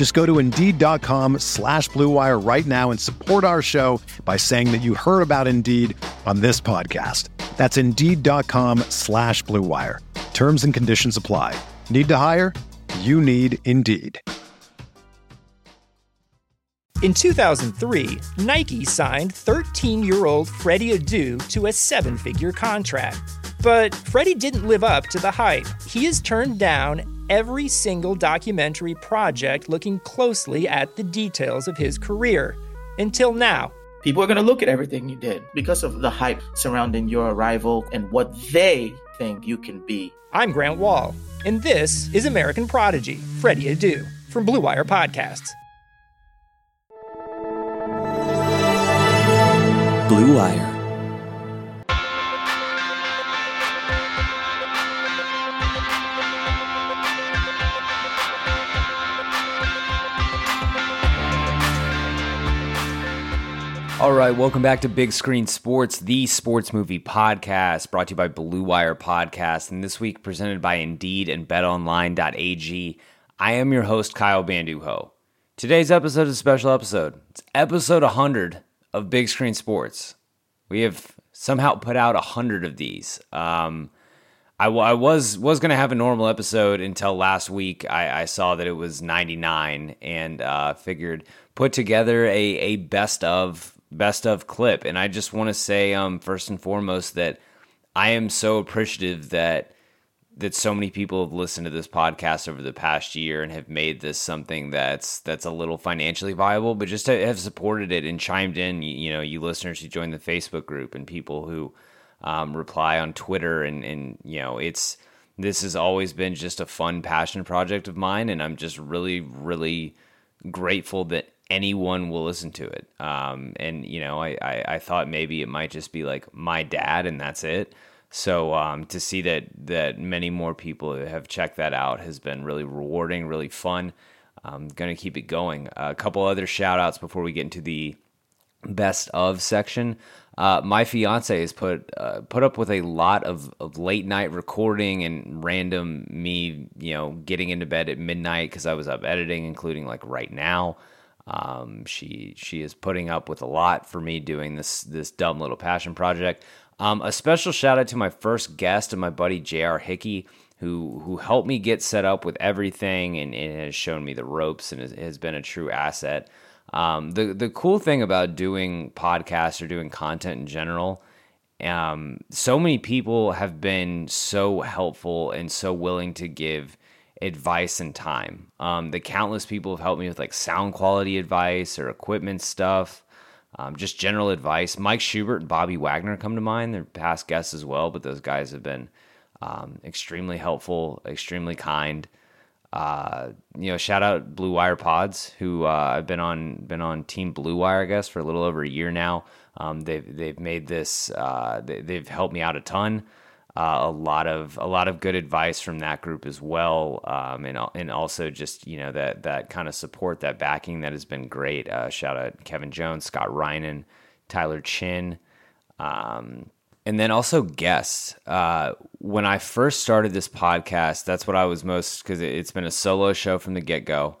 Just go to Indeed.com slash BlueWire right now and support our show by saying that you heard about Indeed on this podcast. That's Indeed.com slash BlueWire. Terms and conditions apply. Need to hire? You need Indeed. In 2003, Nike signed 13 year old Freddie Adu to a seven figure contract. But Freddie didn't live up to the hype. He has turned down every single documentary project looking closely at the details of his career. Until now. People are going to look at everything you did because of the hype surrounding your arrival and what they think you can be. I'm Grant Wall, and this is American Prodigy, Freddie Adu, from Blue Wire Podcasts. Blue Wire. All right, welcome back to Big Screen Sports, the sports movie podcast brought to you by Blue Wire Podcast, and this week presented by Indeed and BetOnline.ag. I am your host, Kyle Bandujo. Today's episode is a special episode. It's episode 100 of Big Screen Sports. We have somehow put out 100 of these. Um, I, was was going to have a normal episode until last week. I, I saw that it was 99 and uh, figured put together a, a best of best of clip. And I just want to say, um, first and foremost, that I am so appreciative that that so many people have listened to this podcast over the past year and have made this something that's that's a little financially viable, but just have supported it and chimed in. You, you know, you listeners who join the Facebook group and people who um, reply on Twitter, and and you know, it's this has always been just a fun passion project of mine, and I'm just really really grateful that anyone will listen to it. Um, and you know, I, I, I thought maybe it might just be like my dad, and that's it. So um, to see that that many more people have checked that out has been really rewarding, really fun. I'm gonna keep it going. A couple other shout outs before we get into the best of section. Uh, my fiance has put uh, put up with a lot of, of late night recording and random me, you know, getting into bed at midnight because I was up editing, including like right now. Um, she she is putting up with a lot for me doing this this dumb little passion project. Um, a special shout out to my first guest and my buddy J.R. Hickey, who who helped me get set up with everything and, and has shown me the ropes and has, has been a true asset. Um, the the cool thing about doing podcasts or doing content in general, um, so many people have been so helpful and so willing to give advice and time. Um, the countless people have helped me with like sound quality advice or equipment stuff, um, just general advice. Mike Schubert and Bobby Wagner come to mind. They're past guests as well, but those guys have been um, extremely helpful, extremely kind. Uh, you know, shout out Blue Wire Pods, who uh, I've been on been on Team Blue Wire, I guess, for a little over a year now. Um, they've they've made this. Uh, they, have helped me out a ton uh, a lot of a lot of good advice from that group as well, um, and and also just you know that that kind of support, that backing that has been great. Uh, shout out Kevin Jones, Scott Reinen, Tyler Chin, um, and then also guests. Uh, when I first started this podcast, that's what I was most because it's been a solo show from the get go.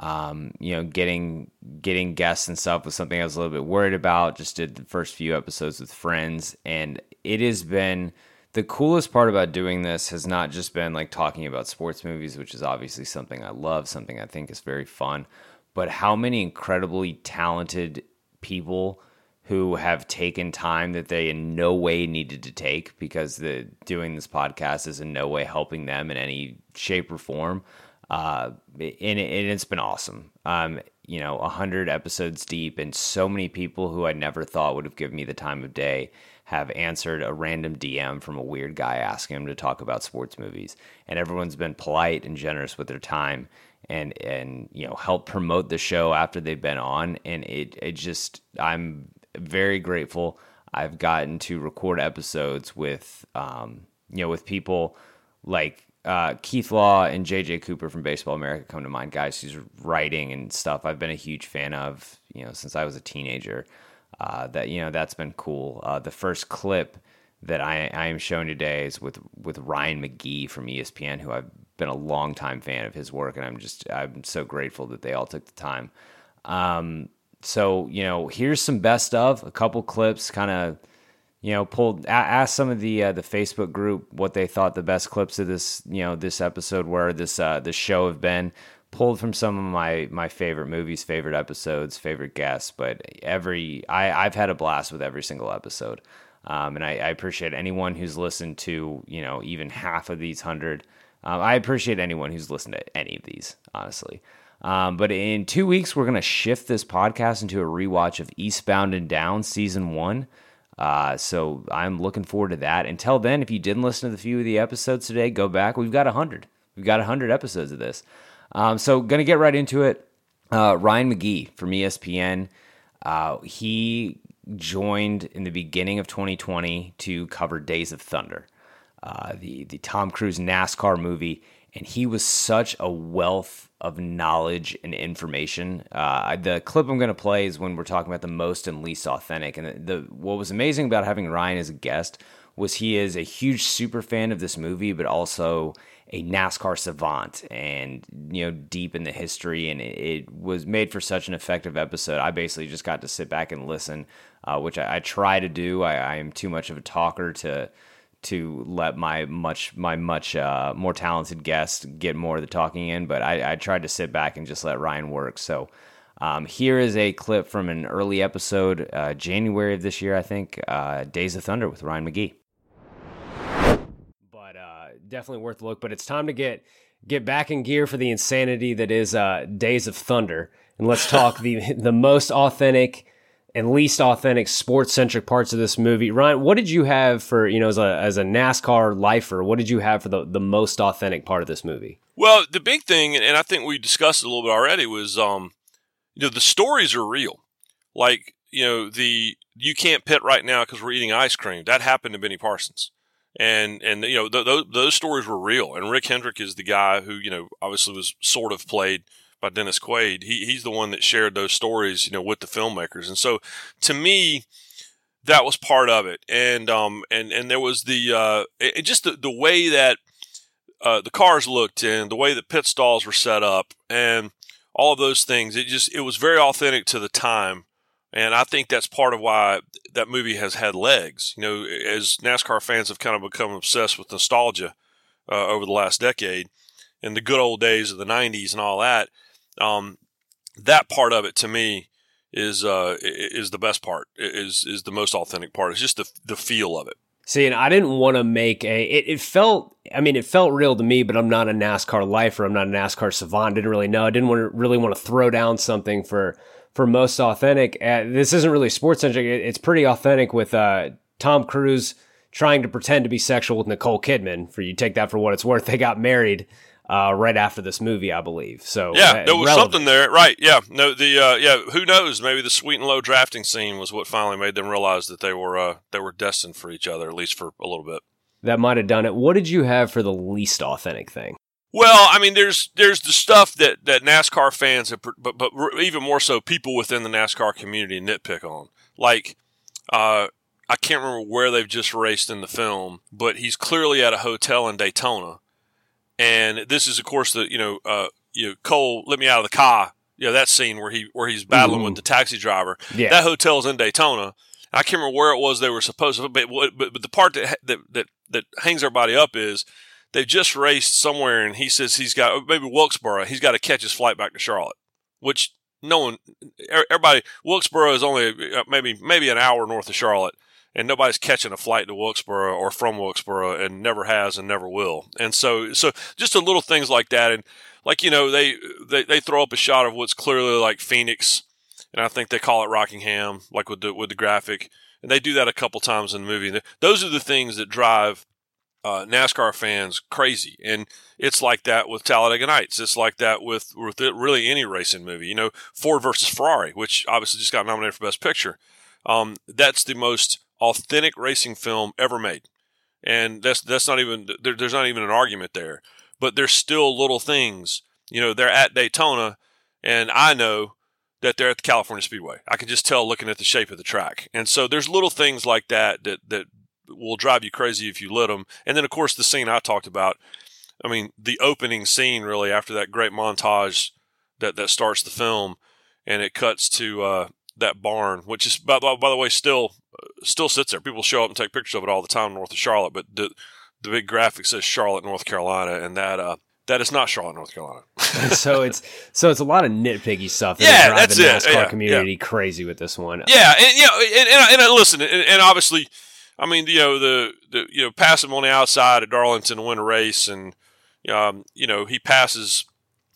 Um, you know, getting getting guests and stuff was something I was a little bit worried about. Just did the first few episodes with friends, and it has been the coolest part about doing this has not just been like talking about sports movies, which is obviously something I love, something I think is very fun, but how many incredibly talented people who have taken time that they in no way needed to take because the doing this podcast is in no way helping them in any shape or form. Uh, and, and it's been awesome. Um, you know, a hundred episodes deep, and so many people who I never thought would have given me the time of day have answered a random DM from a weird guy asking him to talk about sports movies, and everyone's been polite and generous with their time and and you know help promote the show after they've been on and it it just I'm very grateful. I've gotten to record episodes with, um, you know, with people like uh, Keith Law and JJ Cooper from Baseball America come to mind, guys who's writing and stuff. I've been a huge fan of, you know, since I was a teenager. Uh, that you know that's been cool. Uh, the first clip that I, I am showing today is with with Ryan McGee from ESPN, who I've been a long time fan of his work, and I'm just I'm so grateful that they all took the time. Um, so you know, here's some best of a couple clips, kind of you know, pulled asked some of the uh, the Facebook group what they thought the best clips of this you know this episode were, this uh, this show have been. Pulled from some of my my favorite movies, favorite episodes, favorite guests, but every I I've had a blast with every single episode, um, and I, I, appreciate anyone who's listened to you know even half of these hundred. Um, I appreciate anyone who's listened to any of these, honestly. Um, but in two weeks, we're to shift this podcast into a rewatch of Eastbound and Down season one. Uh, so I'm looking forward to that. Until then, if you didn't listen to the few of the episodes today, go back. We've got a 100. We've got a 100 episodes of this. Um, so going to get right into it. Uh, Ryan McGee from ESPN. Uh, he joined in the beginning of 2020 to cover Days of Thunder, uh, the the Tom Cruise NASCAR movie, and he was such a wealth of knowledge and information. Uh, the clip I'm going to play is when we're talking about the most and least authentic. And the, what was amazing about having Ryan as a guest was he is a huge super fan of this movie, but also a NASCAR savant and you know deep in the history. And it, was made for such an effective episode. I basically just got to sit back and listen, uh, which I, I, try to do. I, I am too much of a talker to to let my much my much uh, more talented guest get more of the talking in, but I, I tried to sit back and just let Ryan work. So um, here is a clip from an early episode, uh, January of this year, I think, uh, Days of Thunder with Ryan McGee. Definitely worth a look. But it's time to get get back in gear for the insanity that is uh, Days of Thunder, and let's talk the the most authentic and least authentic sports centric parts of this movie. Ryan, what did you have for, you know, as a, as a NASCAR lifer, what did you have for the, the most authentic part of this movie? Well, the big thing, and I think we discussed it a little bit already, was, um, you know, the stories are real. Like, you know, the, you can't pit right now because we're eating ice cream. That happened to Benny Parsons. And, and, you know, th- th- those stories were real. And Rick Hendrick is the guy who, you know, obviously was sort of played – by Dennis Quaid. He he's the one that shared those stories, you know, with the filmmakers. And so to me, that was part of it. And um and and there was the uh it, just the, the way that uh, the cars looked and the way that pit stalls were set up and all of those things. It just it was very authentic to the time. And I think that's part of why that movie has had legs. You know, as NASCAR fans have kind of become obsessed with nostalgia uh, over the last decade and the good old days of the 90s and all that um, that part of it to me is uh, is the best part. Is is the most authentic part. It's just the the feel of it. See, and I didn't want to make a. It, it, felt. I mean, it felt real to me, but I'm not a NASCAR lifer. I'm not a NASCAR savant. Didn't really know. I didn't want to really want to throw down something for for most authentic. Uh, this isn't really sports centric. It, it's pretty authentic with uh, Tom Cruise trying to pretend to be sexual with Nicole Kidman. For you take that for what it's worth. They got married uh, right after this movie, I believe. So yeah, uh, there was relevant. something there, right? Yeah, no, the uh, yeah, who knows? Maybe the sweet and low drafting scene was what finally made them realize that they were uh, they were destined for each other, at least for a little bit. That might have done it. What did you have for the least authentic thing? Well, I mean, there's there's the stuff that, that NASCAR fans, have, but but even more so, people within the NASCAR community nitpick on. Like, uh, I can't remember where they've just raced in the film, but he's clearly at a hotel in Daytona, and this is, of course, the you know, uh, you know, Cole, let me out of the car. You know that scene where he where he's battling Ooh. with the taxi driver. Yeah. That hotel's in Daytona. I can't remember where it was they were supposed to, but but, but the part that, that that that hangs everybody up is they've just raced somewhere, and he says he's got maybe Wilkesboro. He's got to catch his flight back to Charlotte, which no one, everybody, Wilkesboro is only uh, maybe maybe an hour north of Charlotte, and nobody's catching a flight to Wilkesboro or from Wilkesboro, and never has and never will. And so, so just a little things like that, and like you know, they they they throw up a shot of what's clearly like Phoenix, and I think they call it Rockingham, like with the with the graphic, and they do that a couple times in the movie. Those are the things that drive uh, NASCAR fans crazy, and it's like that with Talladega Nights. It's like that with with really any racing movie. You know, Ford versus Ferrari, which obviously just got nominated for Best Picture. Um, that's the most authentic racing film ever made, and that's that's not even there, there's not even an argument there. But there's still little things. You know, they're at Daytona, and I know that they're at the California Speedway. I can just tell looking at the shape of the track, and so there's little things like that that that will drive you crazy if you let them. And then, of course, the scene I talked about. I mean, the opening scene really after that great montage that that starts the film, and it cuts to uh, that barn, which is by, by, by the way still uh, still sits there. People show up and take pictures of it all the time north of Charlotte, but the the big graphic says Charlotte, North Carolina, and that uh, that is not Charlotte, North Carolina. so it's so it's a lot of nitpicky stuff. That yeah, that's the NASCAR it. Yeah, community yeah. crazy with this one. Yeah, and you know, and, and, and listen, and, and obviously I mean, you know, the, the you know, pass him on the outside at Darlington to win a race, and um, you know, he passes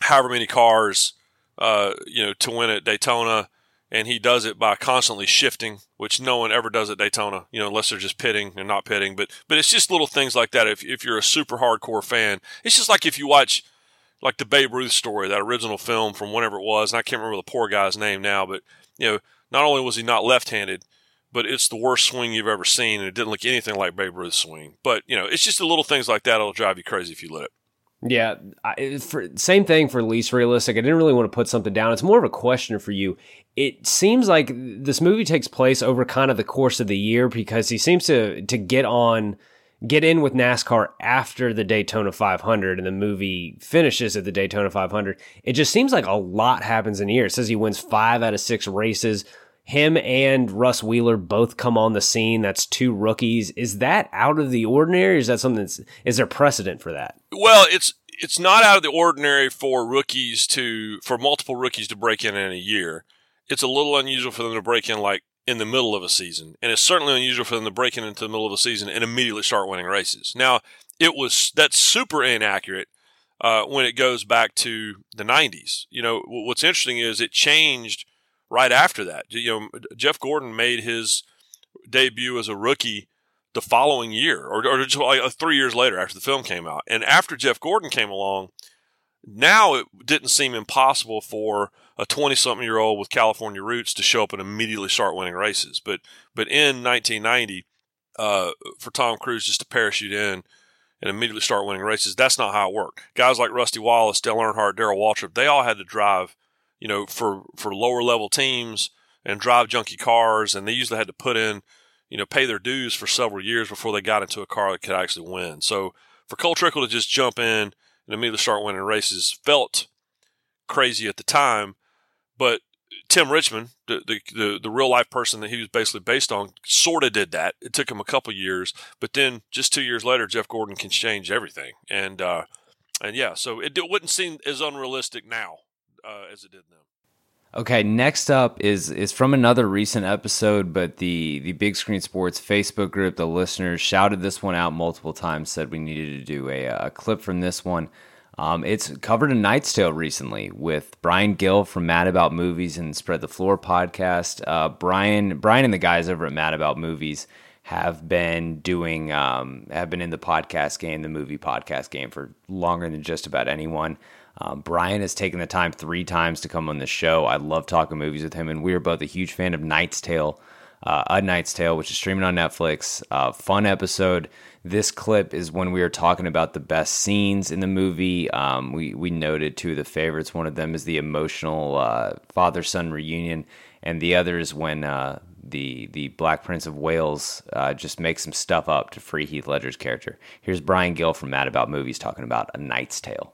however many cars, uh, you know, to win at Daytona, and he does it by constantly shifting, which no one ever does at Daytona, you know, unless they're just pitting and not pitting. But but it's just little things like that. If if you're a super hardcore fan, it's just like if you watch like the Babe Ruth story, that original film from whenever it was, and I can't remember the poor guy's name now, but you know, not only was he not left-handed, but it's the worst swing you've ever seen, and it didn't look anything like Babe Ruth's swing. But you know, it's just the little things like that that'll drive you crazy if you let it. Yeah, I, for, same thing for least realistic. I didn't really want to put something down. It's more of a question for you. It seems like this movie takes place over kind of the course of the year because he seems to to get on get in with NASCAR after the Daytona 500 and the movie finishes at the Daytona 500. It just seems like a lot happens in a year. It says he wins 5 out of 6 races him and Russ Wheeler both come on the scene. That's two rookies. Is that out of the ordinary? Is that something that's, is there precedent for that? Well, it's, it's not out of the ordinary for rookies to, for multiple rookies to break in in a year. It's a little unusual for them to break in like in the middle of a season. And it's certainly unusual for them to break in into the middle of a season and immediately start winning races. Now, it was, that's super inaccurate. Uh, when it goes back to the 90s. You know, what's interesting is it changed right after that. You know, Jeff Gordon made his debut as a rookie the following year, or, or just like uh, three years later after the film came out. And after Jeff Gordon came along, now it didn't seem impossible for a 20 something year old with California roots to show up and immediately start winning races. But, but in 1990, uh, for Tom Cruise just to parachute in and immediately start winning races, that's not how it worked. Guys like Rusty Wallace, Dale Earnhardt, Darrell Waltrip, they all had to drive you know, for, for lower level teams and drive junky cars. And they usually had to put in, you know, pay their dues for several years before they got into a car that could actually win. So for Cole Trickle to just jump in and immediately start winning races felt crazy at the time. But Tim Richmond, the, the, the, the, real life person that he was basically based on, sort of did that. It took him a couple years, but then just two years later, Jeff Gordon can change everything. And, uh, and yeah, so it, it wouldn't seem as unrealistic now uh, as it did then. Okay, next up is is from another recent episode, but the the Big Screen Sports Facebook group, the listeners shouted this one out multiple times, said we needed to do a, a clip from this one. Um, it's covered a Knight's Tale recently with Brian Gill from Mad About Movies and Spread the Floor podcast. Uh, Brian Brian and the guys over at Mad About Movies have been doing um, have been in the podcast game, the movie podcast game for longer than just about anyone. Um, Brian has taken the time three times to come on the show. I love talking movies with him, and we are both a huge fan of Knight's Tale, uh, A Knight's Tale, which is streaming on Netflix. Uh, fun episode. This clip is when we are talking about the best scenes in the movie. Um, we we noted two of the favorites. One of them is the emotional uh, father son reunion, and the other is when uh, the the Black Prince of Wales uh, just makes some stuff up to free Heath Ledger's character. Here's Brian Gill from Mad About Movies talking about A Knight's Tale.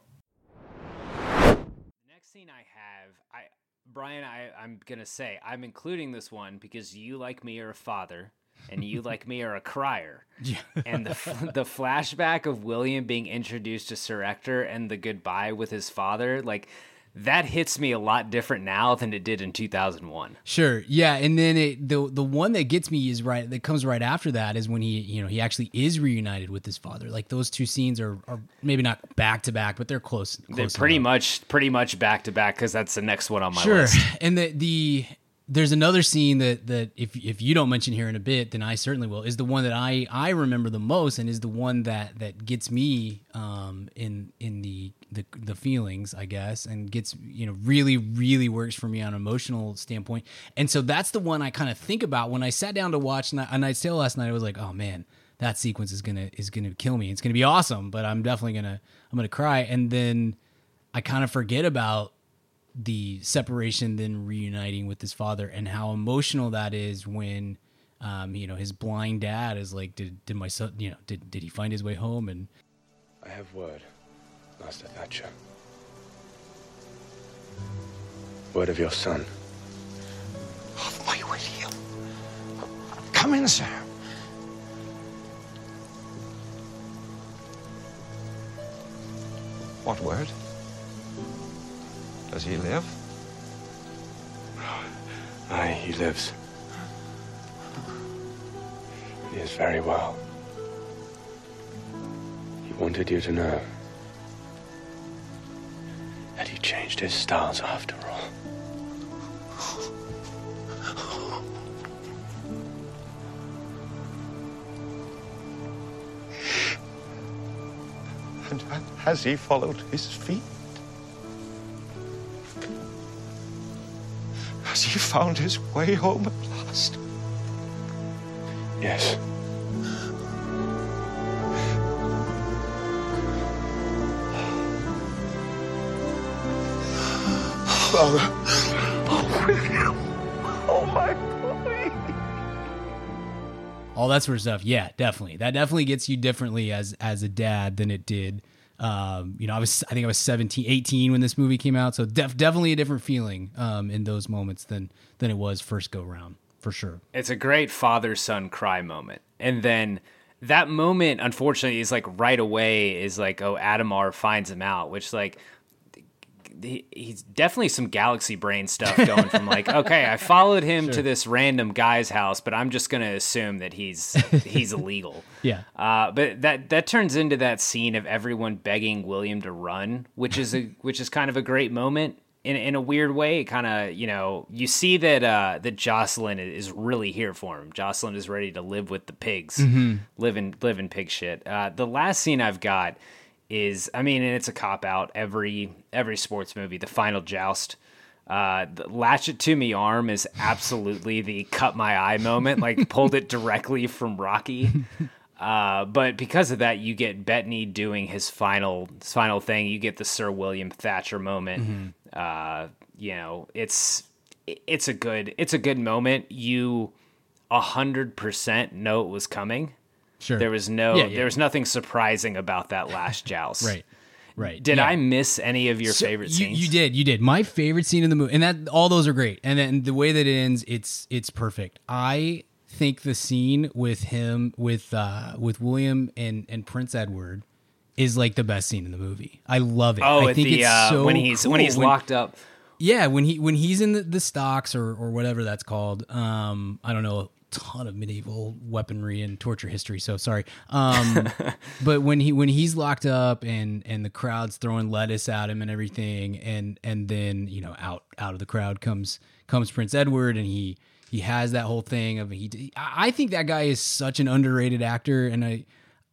Brian, I, I'm gonna say I'm including this one because you, like me, are a father, and you, like me, are a crier. Yeah. and the the flashback of William being introduced to Sir Ector and the goodbye with his father, like that hits me a lot different now than it did in 2001. Sure. Yeah, and then it, the the one that gets me is right that comes right after that is when he you know he actually is reunited with his father. Like those two scenes are, are maybe not back to back, but they're close. They're pretty enough. much pretty much back to back because that's the next one on my sure. list. And the the there's another scene that that if if you don't mention here in a bit, then I certainly will. Is the one that I I remember the most, and is the one that that gets me um in in the the the feelings, I guess, and gets you know really really works for me on an emotional standpoint. And so that's the one I kind of think about when I sat down to watch A Knight's Tale last night. I was like, oh man, that sequence is gonna is gonna kill me. It's gonna be awesome, but I'm definitely gonna I'm gonna cry. And then I kind of forget about the separation then reuniting with his father and how emotional that is when um, you know his blind dad is like did did my son you know did did he find his way home and I have word, Master Thatcher. Word of your son. Of my William. Come in, sir. What word? Does he live? Aye, he lives. He is very well. He wanted you to know that he changed his styles after all. And has he followed his feet? He found his way home at last? Yes. Father. Oh, William. Oh, my boy. all that sort of stuff yeah definitely that definitely gets you differently as as a dad than it did um you know i was i think i was 17 18 when this movie came out so def- definitely a different feeling um in those moments than than it was first go round for sure It's a great father son cry moment. And then that moment, unfortunately, is like right away is like, oh, Adhemar finds him out, which like he, he's definitely some galaxy brain stuff going from like, okay, I followed him to this random guy's house, but I'm just gonna assume that he's he's illegal. yeah Uh, but that that turns into that scene of everyone begging William to run, which is a which is kind of a great moment in in a weird way. It kind of you know you see that uh, that Jocelyn is really here for him. Jocelyn is ready to live with the pigs, live in live in pig shit. Uh, the last scene I've got is I mean, and it's a cop out. Every every sports movie, the final joust. Uh, the latch it to me arm is absolutely the cut my eye moment. Like pulled it directly from Rocky. Uh, but because of that, you get Bettany doing his final his final thing. You get the Sir William Thatcher moment. Uh, you know, it's it's a good it's a good moment. You a hundred percent know it was coming. Sure There was no Yeah, yeah. there was nothing surprising about that last joust. right right Did Yeah. I miss any of your So favorite you, scenes? You did, you did. My favorite scene in the movie, and that all those are great. And then the way that it ends, it's it's perfect. I think the scene with him, with uh, with William and and Prince Edward, is like the best scene in the movie. I love it. Oh, I think the it's uh, so when he's when cool. he's locked up. Yeah, when he when he's in the, the stocks or or whatever that's called. Um, I don't know ton of medieval weaponry and torture history, so sorry. Um, but when he when he's locked up and and the crowd's throwing lettuce at him and everything, and and then you know out out of the crowd comes comes Prince Edward, and he he has that whole thing of he. I think that guy is such an underrated actor, and I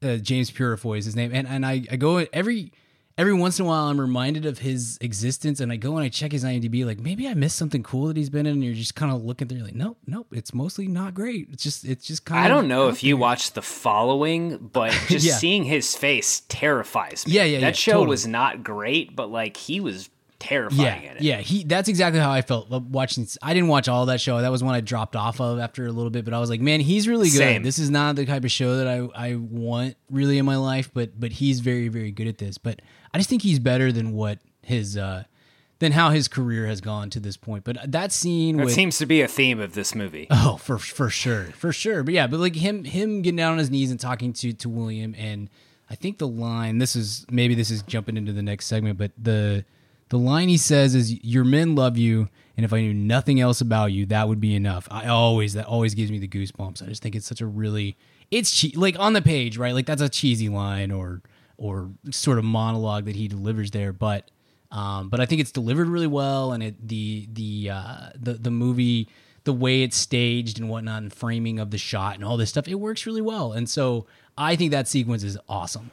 uh, James Purefoy is his name, and and I, I go every every once in a while I'm reminded of his existence, and I go and I check his IMDb, like maybe I missed something cool that he's been in, and you're just kind of looking through, like nope, nope, it's mostly not great. It's just it's just kind of. I don't know if you watched The Following, but just Yeah. seeing his face terrifies me. Yeah, yeah, That yeah, show totally. was not great, but like he was terrifying yeah, in it. yeah. He that's exactly how I felt uh, watching. I didn't watch all that show. That was one I dropped off of after a little bit. But I was like, man, he's really good. Same. This is not the type of show that I I want really in my life. But but he's very very good at this. But I just think he's better than what his uh than how his career has gone to this point. But that scene That with seems to be a theme of this movie. Oh, for for sure, for sure. But yeah, but like him him getting down on his knees and talking to to William, and I think the line. This is maybe this is jumping into the next segment, but the The line he says is, "Your men love you, and if I knew nothing else about you, that would be enough." I always that always gives me the goosebumps. I just think it's such a really it's che- like on the page, right? Like that's a cheesy line or or sort of monologue that he delivers there, but um, but I think it's delivered really well, and it the the uh, the the movie the way it's staged and whatnot and framing of the shot and all this stuff it works really well and so i think that sequence is awesome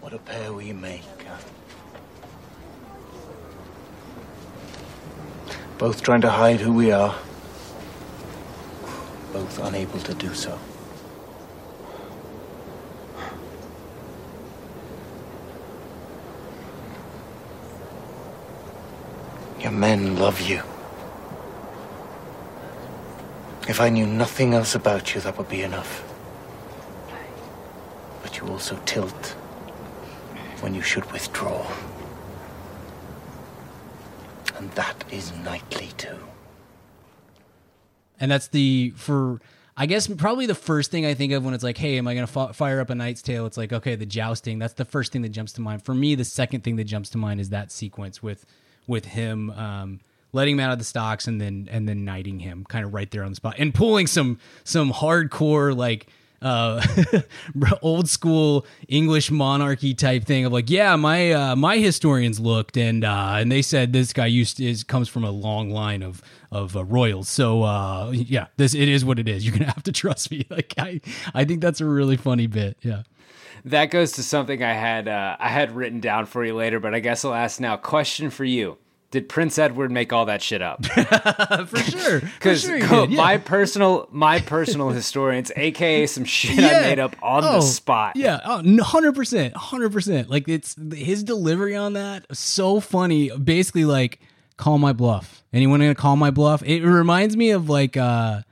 What a pair we make. Both trying to hide who we are. Both unable to do so. Your men love you. If I knew nothing else about you, that would be enough. But you also tilt when you should withdraw. And that is knightly too. and that's the for i guess probably the first thing i think of when it's like hey am i going to fire up a knight's tale it's like okay the jousting that's the first thing that jumps to mind for me the second thing that jumps to mind is that sequence with with him um letting him out of the stocks and then and then knighting him kind of right there on the spot and pulling some some hardcore like uh old school english monarchy type thing of like yeah my uh my historians looked and uh and they said this guy used to, is comes from a long line of of uh, royals. So uh yeah this it is what it is. You're gonna have to trust me. Like i i think that's a really funny bit. Yeah. That goes to something I had uh, I had written down for you later, but I guess I'll ask now. Question for you: Did Prince Edward make all that shit up? for sure Because sure yeah. my personal my personal historians, aka some shit I made up on Oh, the spot. Yeah, oh, hundred percent, hundred percent. Like it's his delivery on that so funny. Basically, like call my bluff. Anyone gonna call my bluff? It reminds me of like uh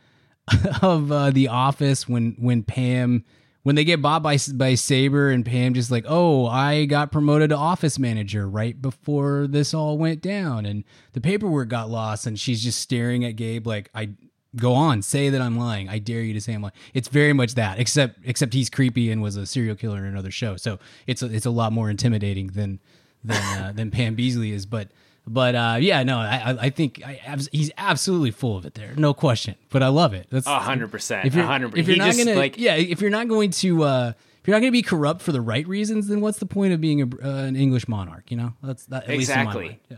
of uh, the Office when when Pam when they get bought by by Sabre and Pam just like oh I got promoted to office manager right before this all went down. And the paperwork got lost and she's just staring at Gabe like I go on say that i'm lying. I dare you to say i'm lying. It's very much that except except he's creepy and was a serial killer in another show. So it's a, it's a lot more intimidating than than uh, than pam Beesly is. But but uh, yeah no i i think I, he's absolutely full of it there no question but i love it that's A hundred percent, if you're, a hundred if you're He not just, gonna like- yeah if you're not going to uh if you're not going to be corrupt for the right reasons then what's the point of being a, uh, an english monarch you know that's that at least in my Exactly. yeah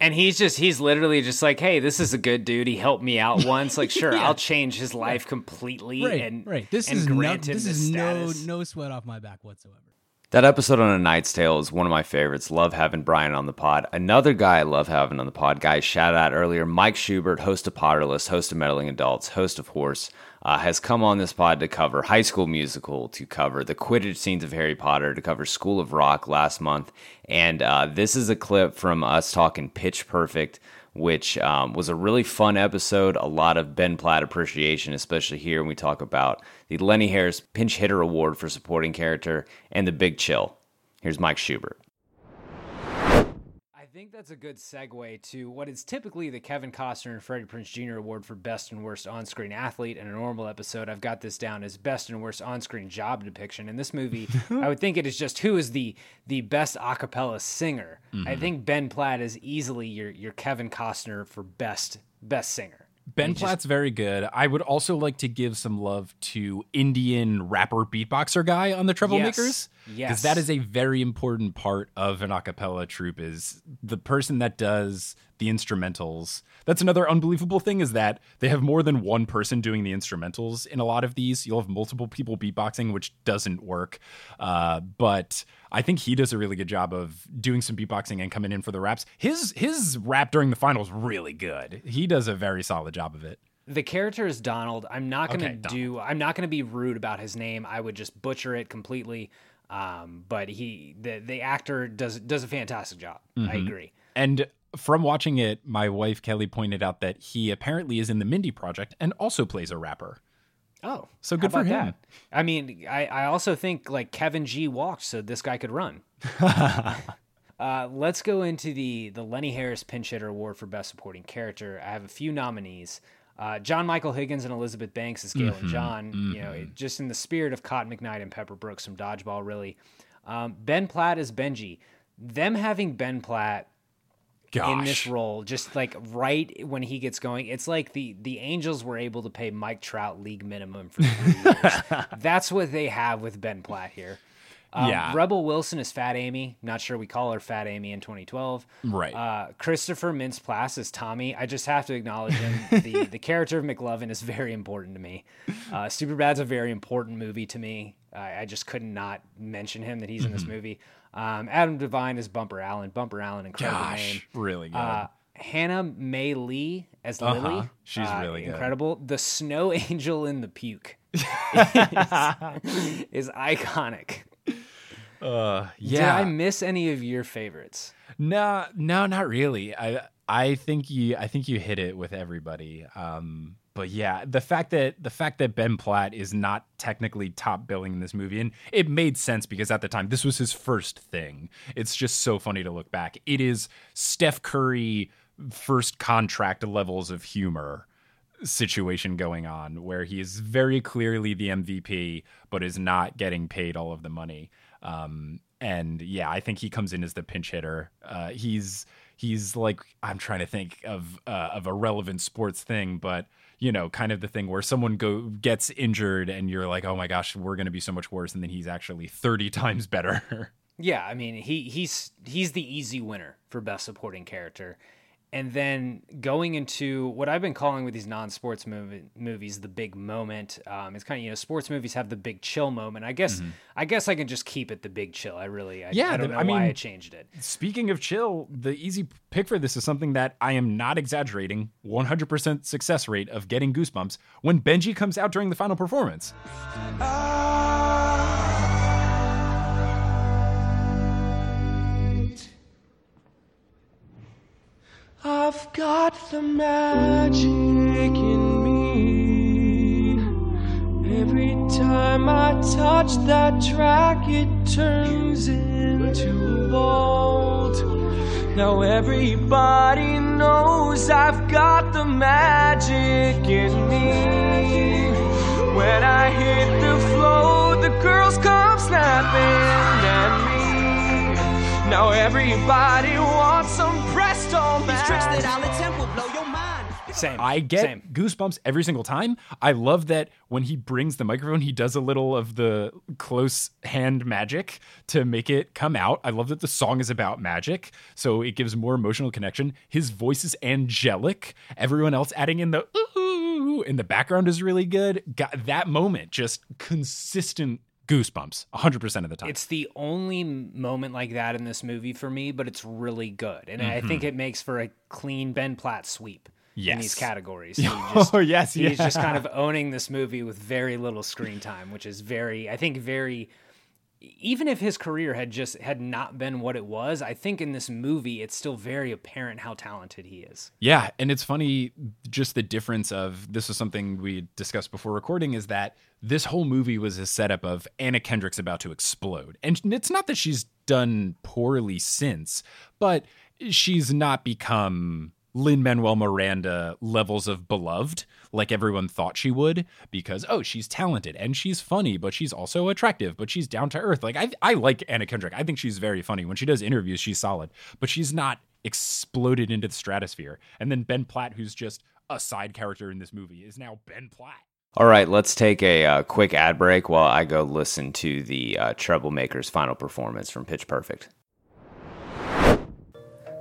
And he's just he's literally just like, hey, this is a good dude. He helped me out once. Like, sure, Yeah. I'll change his life completely. right and right this and is no, him this this is no no sweat off my back whatsoever That episode on A Knight's Tale is one of my favorites. Love having Brian on the pod. Another guy I love having on the pod, guy shout out earlier, Mike Schubert, host of Potterless, host of Meddling Adults, host of Horse, uh, has come on this pod to cover High School Musical, to cover the Quidditch scenes of Harry Potter, to cover School of Rock last month. And uh, this is a clip from us talking Pitch Perfect, which um, was a really fun episode. A lot of Ben Platt appreciation, especially here when we talk about the Lenny Harris Pinch Hitter Award for supporting character and the Big Chill. Here's Mike Schubert. I think that's a good segue to what is typically the Kevin Costner and Freddie Prinze Jr. Award for Best and Worst On-Screen Athlete. In a normal episode, I've got this down as Best and Worst On-Screen Job Depiction. In this movie, I would think it is just who is the the best a cappella singer. I Mhm. think Ben Platt is easily your your Kevin Costner for best best singer. Ben He just- Platt's very good. I would also like to give some love to Indian rapper beatboxer guy on the Treblemakers. Yes. Because that is a very important part of an a cappella troupe is the person that does the instrumentals. That's another unbelievable thing is that they have more than one person doing the instrumentals in a lot of these. You'll have multiple people beatboxing, which doesn't work. Uh, but I think he does a really good job of doing some beatboxing and coming in for the raps. His his rap during the finals really good. He does a very solid job of it. The character is Donald. I'm not going to Okay, do. I'm not going to be rude about his name. I would just butcher it completely. Um, but he, the the actor does does a fantastic job. I Mhm. agree. And from watching it, my wife Kelly pointed out that he apparently is in the Mindy Project and also plays a rapper. Oh, So good for him. that? I mean, I, I also think like Kevin G walked, so this guy could run. uh, let's go into the the Lenny Harris Pinch Hitter Award for Best Supporting Character. I have a few nominees. Uh, John Michael Higgins and Elizabeth Banks as Gail Mhm, and John. You know, mhm. it- just in the spirit of Cotton McKnight and Pepper Brooks from Dodgeball, really. Um, ben Platt as Benji. them having Ben Platt Gosh. in this role, just like right when he gets going, it's like the the Angels were able to pay Mike Trout league minimum for three years. That's what they have with Ben Platt here. Um, Yeah. Rebel Wilson is Fat Amy. Not sure we call her Fat Amy in 2012. Right. Uh, Christopher Mintz-Plasse is Tommy. I just have to acknowledge him. the The character of McLovin is very important to me. Uh, Superbad's a very important movie to me. I, I just could not mention him that he's in this Mhm. movie. Um, Adam Devine is Bumper Allen. Bumper Allen, incredible Gosh, name. really good. Uh, Hana Mae Lee as Uh-huh. Lily. She's Uh, really good. incredible. The snow angel in the puke is, is iconic. Uh, Did yeah. I miss any of your favorites? No, no, not really. I I think you I think you hit it with everybody. Um, but yeah, the fact that the fact that Ben Platt is not technically top billing in this movie, and it made sense because at the time this was his first thing. It's just so funny to look back. It is Steph Curry first contract levels of humor situation going on where he is very clearly the MVP but is not getting paid all of the money. Um, and yeah, I think he comes in as the pinch hitter. Uh, he's he's like I'm trying to think of uh, of a relevant sports thing, but you know, kind of the thing where someone go gets injured and you're like, oh my gosh, we're going to be so much worse, and then he's actually 30 times better. Yeah, I mean he he's he's the easy winner for best supporting character. And then going into what I've been calling with these non-sports movie, movies, the big moment. Um, it's kind of you know sports movies have the big chill moment. I guess I guess I can just keep it the big chill. I really I, Mm-hmm. Yeah, I don't the- know I why mean- I changed it. Speaking of chill, the easy pick for this is something that I am not exaggerating 100% success rate of getting goosebumps when Benji comes out during the final performance. I've got the magic in me. Every time I touch that track, it turns into gold. Now everybody knows I've got the magic in me. When I hit the flow, the girls come snapping at me. Now everybody wants some presto magic. tricks that I'll attempt will blow your mind. Same. I get goosebumps every single time. I love that when he brings the microphone, he does a little of the close hand magic to make it come out. I love that the song is about magic, so it gives more emotional connection. His voice is angelic. Everyone else adding in the ooh in the background is really good. Got that moment just consistent goosebumps 100% of the time. It's the only moment like that in this movie for me, but it's really good, and I mm-hmm. think it makes for a clean Ben Platt sweep in these Yes. categories. He Oh, yes, he's just kind of owning this movie with very little screen time, which is very, I think, very. Even if his career had just had not been what it was, I think in this movie it's still very apparent how talented he is. Yeah, and it's funny just the difference of this is something we discussed before recording is that this whole movie was a setup of Anna Kendrick's about to explode. And it's not that she's done poorly since, but she's not become Lin Manuel Miranda levels of beloved like everyone thought she would because oh she's talented and she's funny but she's also attractive but she's down to earth. Like I I like Anna Kendrick. I think she's very funny. When she does interviews she's solid but she's not exploded into the stratosphere. And then Ben Platt who's just a side character in this movie is now Ben Platt. All right, let's take a uh, quick ad break while I go listen to the uh, Treblemakers' final performance from Pitch Perfect.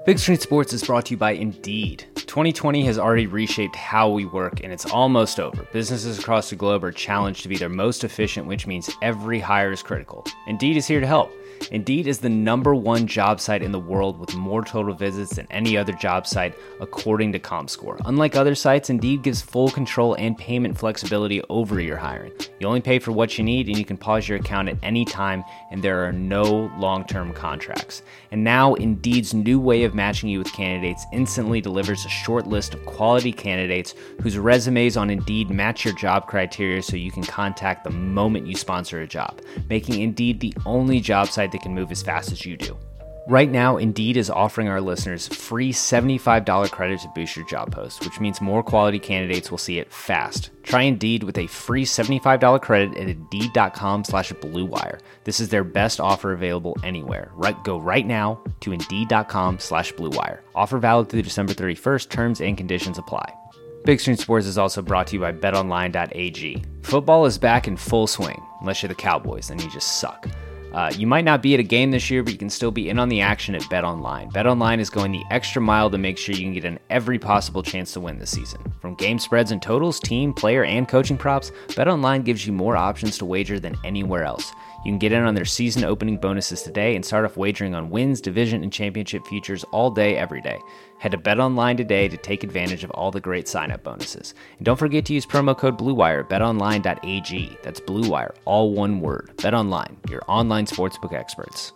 Big Screen Sports is brought to you by Indeed. 2020 has already reshaped how we work, and it's almost over. Businesses across the globe are challenged to be their most efficient, which means every hire is critical. Indeed is here to help. Indeed is the number one job site in the world with more total visits than any other job site, according to ComScore. Unlike other sites, Indeed gives full control and payment flexibility over your hiring. You only pay for what you need, and you can pause your account at any time, and there are no long term contracts. And now, Indeed's new way of matching you with candidates instantly delivers a short list of quality candidates whose resumes on Indeed match your job criteria so you can contact the moment you sponsor a job, making Indeed the only job site that can move as fast as you do. Right now, Indeed is offering our listeners free $75 credit to boost your job post, which means more quality candidates will see it fast. Try Indeed with a free $75 credit at Indeed.com slash BlueWire. This is their best offer available anywhere. Right, go right now to Indeed.com slash BlueWire. Offer valid through December 31st. Terms and conditions apply. Big Screen Sports is also brought to you by BetOnline.ag. Football is back in full swing, unless you're the Cowboys, then you just suck. Uh, you might not be at a game this year, but you can still be in on the action at Bet Online. Bet Online is going the extra mile to make sure you can get an every possible chance to win this season. From game spreads and totals, team, player, and coaching props, Bet Online gives you more options to wager than anywhere else. You can get in on their season opening bonuses today and start off wagering on wins, division, and championship futures all day, every day. Head to BetOnline today to take advantage of all the great sign-up bonuses. And don't forget to use promo code BlueWire at betonline.ag. That's BlueWire, all one word. BetOnline, your online sportsbook experts.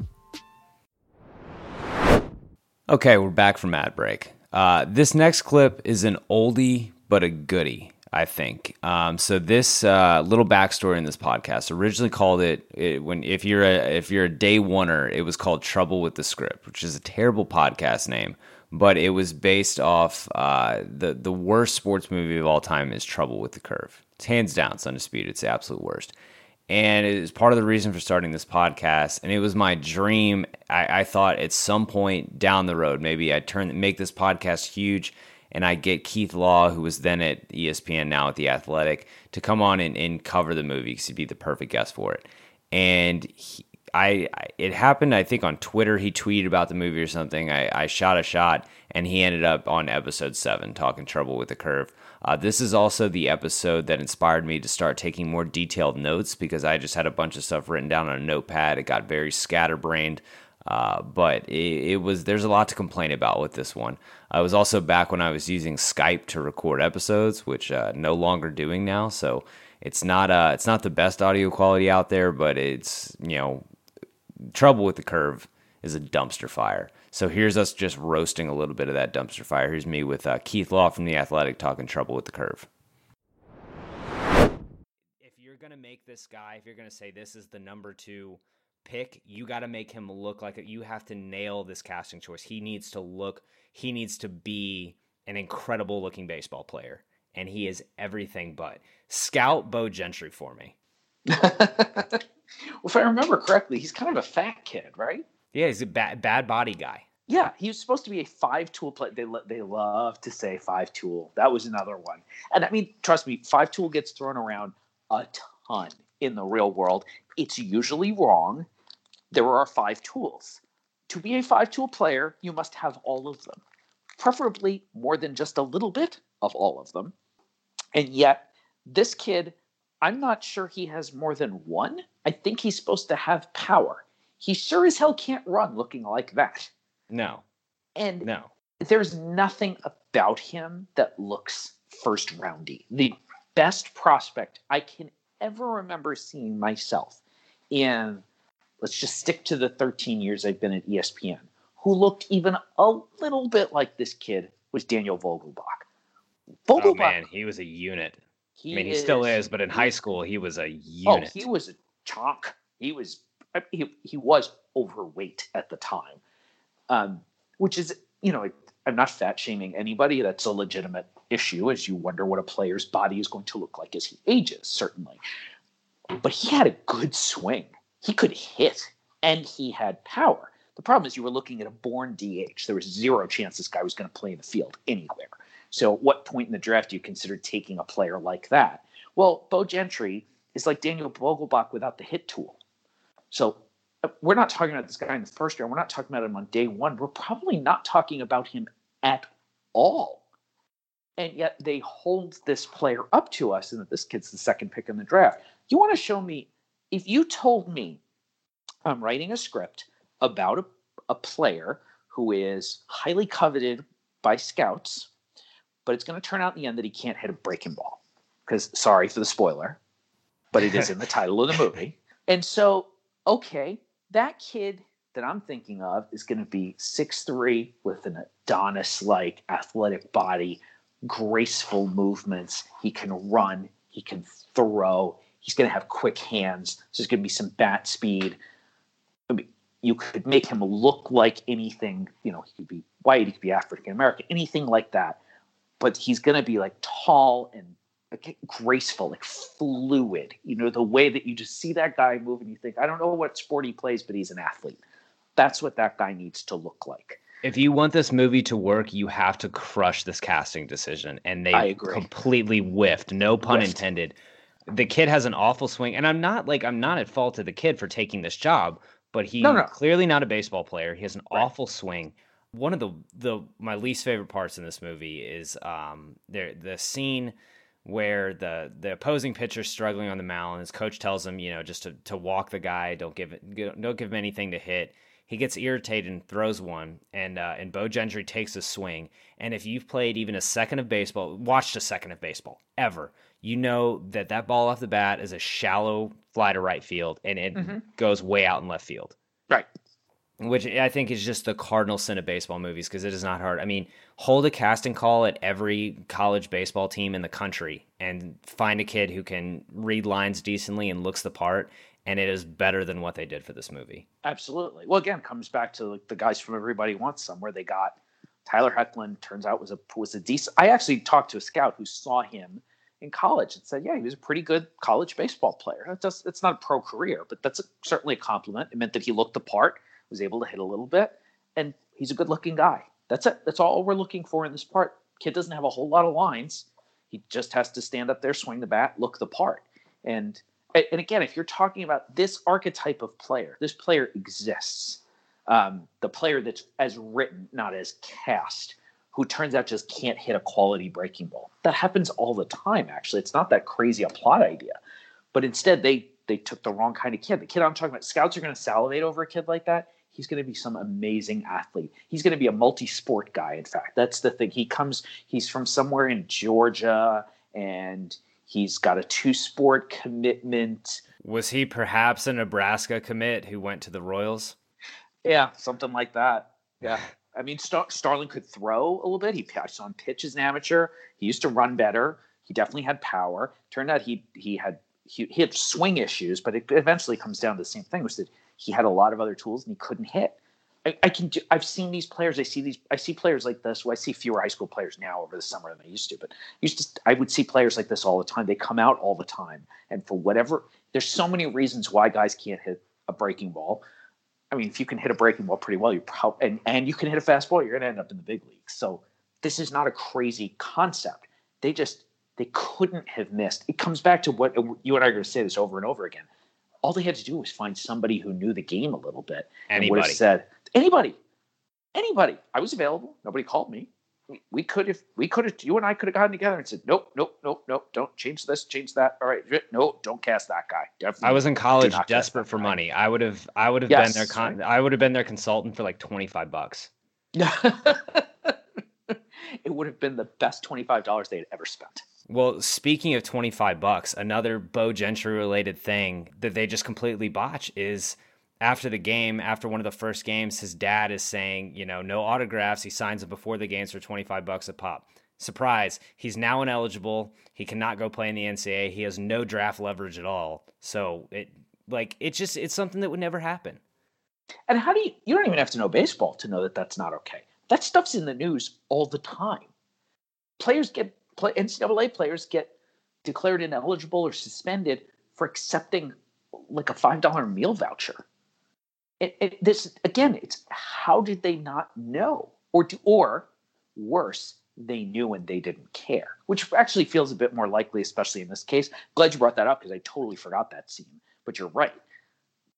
Okay, we're back from ad break. Uh, this next clip is an oldie but a goodie. I think. Um, so this uh, little backstory in this podcast originally called it, it, when if you're a if you're a day oneer, it was called Trouble with the Script, which is a terrible podcast name, but it was based off uh, the the worst sports movie of all time is Trouble with the Curve. It's hands down, it's undisputed, it's the absolute worst. And it is part of the reason for starting this podcast. And it was my dream. I, I thought at some point down the road, maybe I'd turn make this podcast huge and I get Keith Law, who was then at ESPN, now at The Athletic, to come on and, and cover the movie because he'd be the perfect guest for it. And I, it happened, I think, on Twitter. He tweeted about the movie or something. I, I shot a shot, and he ended up on episode seven, talking trouble with the curve. Uh, this is also the episode that inspired me to start taking more detailed notes because I just had a bunch of stuff written down on a notepad. It got very scatterbrained. Uh, but it, it, was there's a lot to complain about with this one. I was also back when I was using Skype to record episodes, which uh, no longer doing now. So it's not uh it's not the best audio quality out there, but it's you know trouble with the curve is a dumpster fire. So here's us just roasting a little bit of that dumpster fire. Here's me with uh, Keith Law from the Athletic talking trouble with the curve. If you're gonna make this guy, if you're gonna say this is the number two pick, you got to make him look like it. You have to nail this casting choice. He needs to look, he needs to be an incredible looking baseball player. And he is everything but. Scout Bo Gentry for me. well, if I remember correctly, he's kind of a fat kid, right? Yeah, he's a bad, bad body guy. Yeah, he was supposed to be a five tool player. They they love to say five tool. That was another one. And I mean, trust me, five tool gets thrown around a ton in the real world. It's usually wrong there are five tools. To be a five tool player, you must have all of them, preferably more than just a little bit of all of them. And yet, this kid, I'm not sure he has more than one. I think he's supposed to have power. He sure as hell can't run looking like that. No. And no. There's nothing about him that looks first roundy. The best prospect I can ever remember seeing myself in let's just stick to the 13 years I've been at ESPN, who looked even a little bit like this kid was Daniel Vogelbach. Oh, Vogelbach, oh man, he was a unit. I mean, he is, still is, but in high school, he was a oh, unit. Oh, he was a chonk. He was he, he was overweight at the time, um, which is you know I'm not fat shaming anybody. That's a legitimate issue, as you wonder what a player's body is going to look like as he ages, certainly. But he had a good swing he could hit and he had power. The problem is you were looking at a born DH. There was zero chance this guy was going to play in the field anywhere. So, at what point in the draft do you consider taking a player like that? Well, Bo Gentry is like Daniel Vogelbach without the hit tool. So, uh, we're not talking about this guy in the first round. We're not talking about him on day one. We're probably not talking about him at all. And yet they hold this player up to us and that this kid's the second pick in the draft. You want to show me if you told me I'm writing a script about a, a player who is highly coveted by scouts, but it's going to turn out in the end that he can't hit a breaking ball. Because, sorry for the spoiler, but it is in the title of the movie. And so, okay, that kid that I'm thinking of is going to be six three with an Adonis like athletic body, graceful movements. He can run, he can throw, He's going to have quick hands. So there's going to be some bat speed. You you could make him look like anything. You know, he could be white, he could be African American, anything like that. But he's going to be like tall and like, graceful, like fluid. You know, the way that you just see that guy move and you think, I don't know what sport he plays, but he's an athlete. That's what that guy needs to look like. If you want this movie to work, you have to crush this casting decision, and they completely whiffed. No pun Whiffed. intended. The kid has an awful swing, and I'm not like I'm not at fault of the kid for taking this job, but he's No, no. clearly not a baseball player. He has an awful swing. One of the the my least favorite parts in this movie is um there the scene where the the opposing pitcher's struggling on the mound. And his coach tells him, you know, just to, to walk the guy, don't give it, don't give him anything to hit. He gets irritated and throws one, and uh, and Bo Gentry takes a swing. And if you've played even a second of baseball, watched a second of baseball ever, you know that that ball off the bat is a shallow fly to right field, and it Mhm. goes way out in left field Right. Which I think is just the cardinal sin of baseball movies because it is not hard. I mean, hold a casting call at every college baseball team in the country and find a kid who can read lines decently and looks the part, and it is better than what they did for this movie. Absolutely. Well, again, comes back to like the guys from Everybody Wants Some, where they got Tyler Hoechlin. Turns out was a was a decent. I actually talked to a scout who saw him in college and said, "Yeah, he was a pretty good college baseball player. It's not a pro career, but that's a, certainly a compliment. It meant that he looked the part, was able to hit a little bit, and he's a good looking guy. That's it. That's all we're looking for in this part. Kid doesn't have a whole lot of lines. He just has to stand up there, swing the bat, look the part, and and again, if you're talking about this archetype of player, this player exists. Um, the player that's as written, not as cast, who turns out just can't hit a quality breaking ball. That happens all the time. Actually, it's not that crazy a plot idea, but instead they they took the wrong kind of kid. The kid I'm talking about, scouts are going to salivate over a kid like that. He's going to be some amazing athlete. He's going to be a multi-sport guy. In fact, that's the thing. He comes. He's from somewhere in Georgia, and he's got a two-sport commitment. Was he perhaps a Nebraska commit who went to the Royals? Yeah, something like that. Yeah. I mean, Star- Starling could throw a little bit. He saw him pitch as an amateur. He used to run better. He definitely had power. Turned out he he had he, he had swing issues, but it eventually comes down to the same thing, which that he had a lot of other tools and he couldn't hit. I, I can do, I've seen these players. I see these. I see players like this. Well, I see fewer high school players now over the summer than I used to, but used to. I would see players like this all the time. They come out all the time, and for whatever, there's so many reasons why guys can't hit a breaking ball. I mean, if you can hit a breaking ball pretty well, you probably and, and you can hit a fastball, you're going to end up in the big leagues. So this is not a crazy concept. They just they couldn't have missed. It comes back to what you and I are going to say this over and over again. All they had to do was find somebody who knew the game a little bit and would have said anybody, anybody. I was available. Nobody called me. We, could have we could have you and I could have gotten together and said nope nope nope nope don't change this change that all right no don't cast that guy. Definitely I was in college, desperate for money. I would have, I would have Yes, been their con- I would have been their consultant for like twenty five bucks. it would have been the best $25 they had ever spent. Well, speaking of 25 bucks, another Bo Gentry related thing that they just completely botch is after the game, after one of the first games, his dad is saying, you know, no autographs. He signs it before the games for 25 bucks a pop. Surprise, he's now ineligible. He cannot go play in the NCAA. He has no draft leverage at all. So it like it's just it's something that would never happen. And how do you, you don't even have to know baseball to know that that's not okay. That stuff's in the news all the time. Players get, play, NCAA players get declared ineligible or suspended for accepting like a $5 meal voucher. It, it, this, again, it's how did they not know? Or, do, or worse, they knew and they didn't care, which actually feels a bit more likely, especially in this case. Glad you brought that up because I totally forgot that scene. But you're right.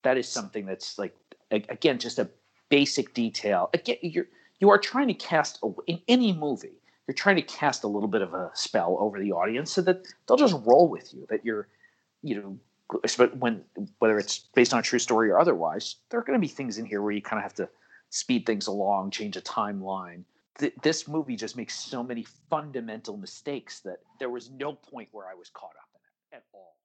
That is something that's like, again, just a basic detail. Again, you're you are trying to cast a, in any movie. You're trying to cast a little bit of a spell over the audience so that they'll just roll with you. That you're, you know, when whether it's based on a true story or otherwise, there are going to be things in here where you kind of have to speed things along, change a timeline. Th- this movie just makes so many fundamental mistakes that there was no point where I was caught up in it at all.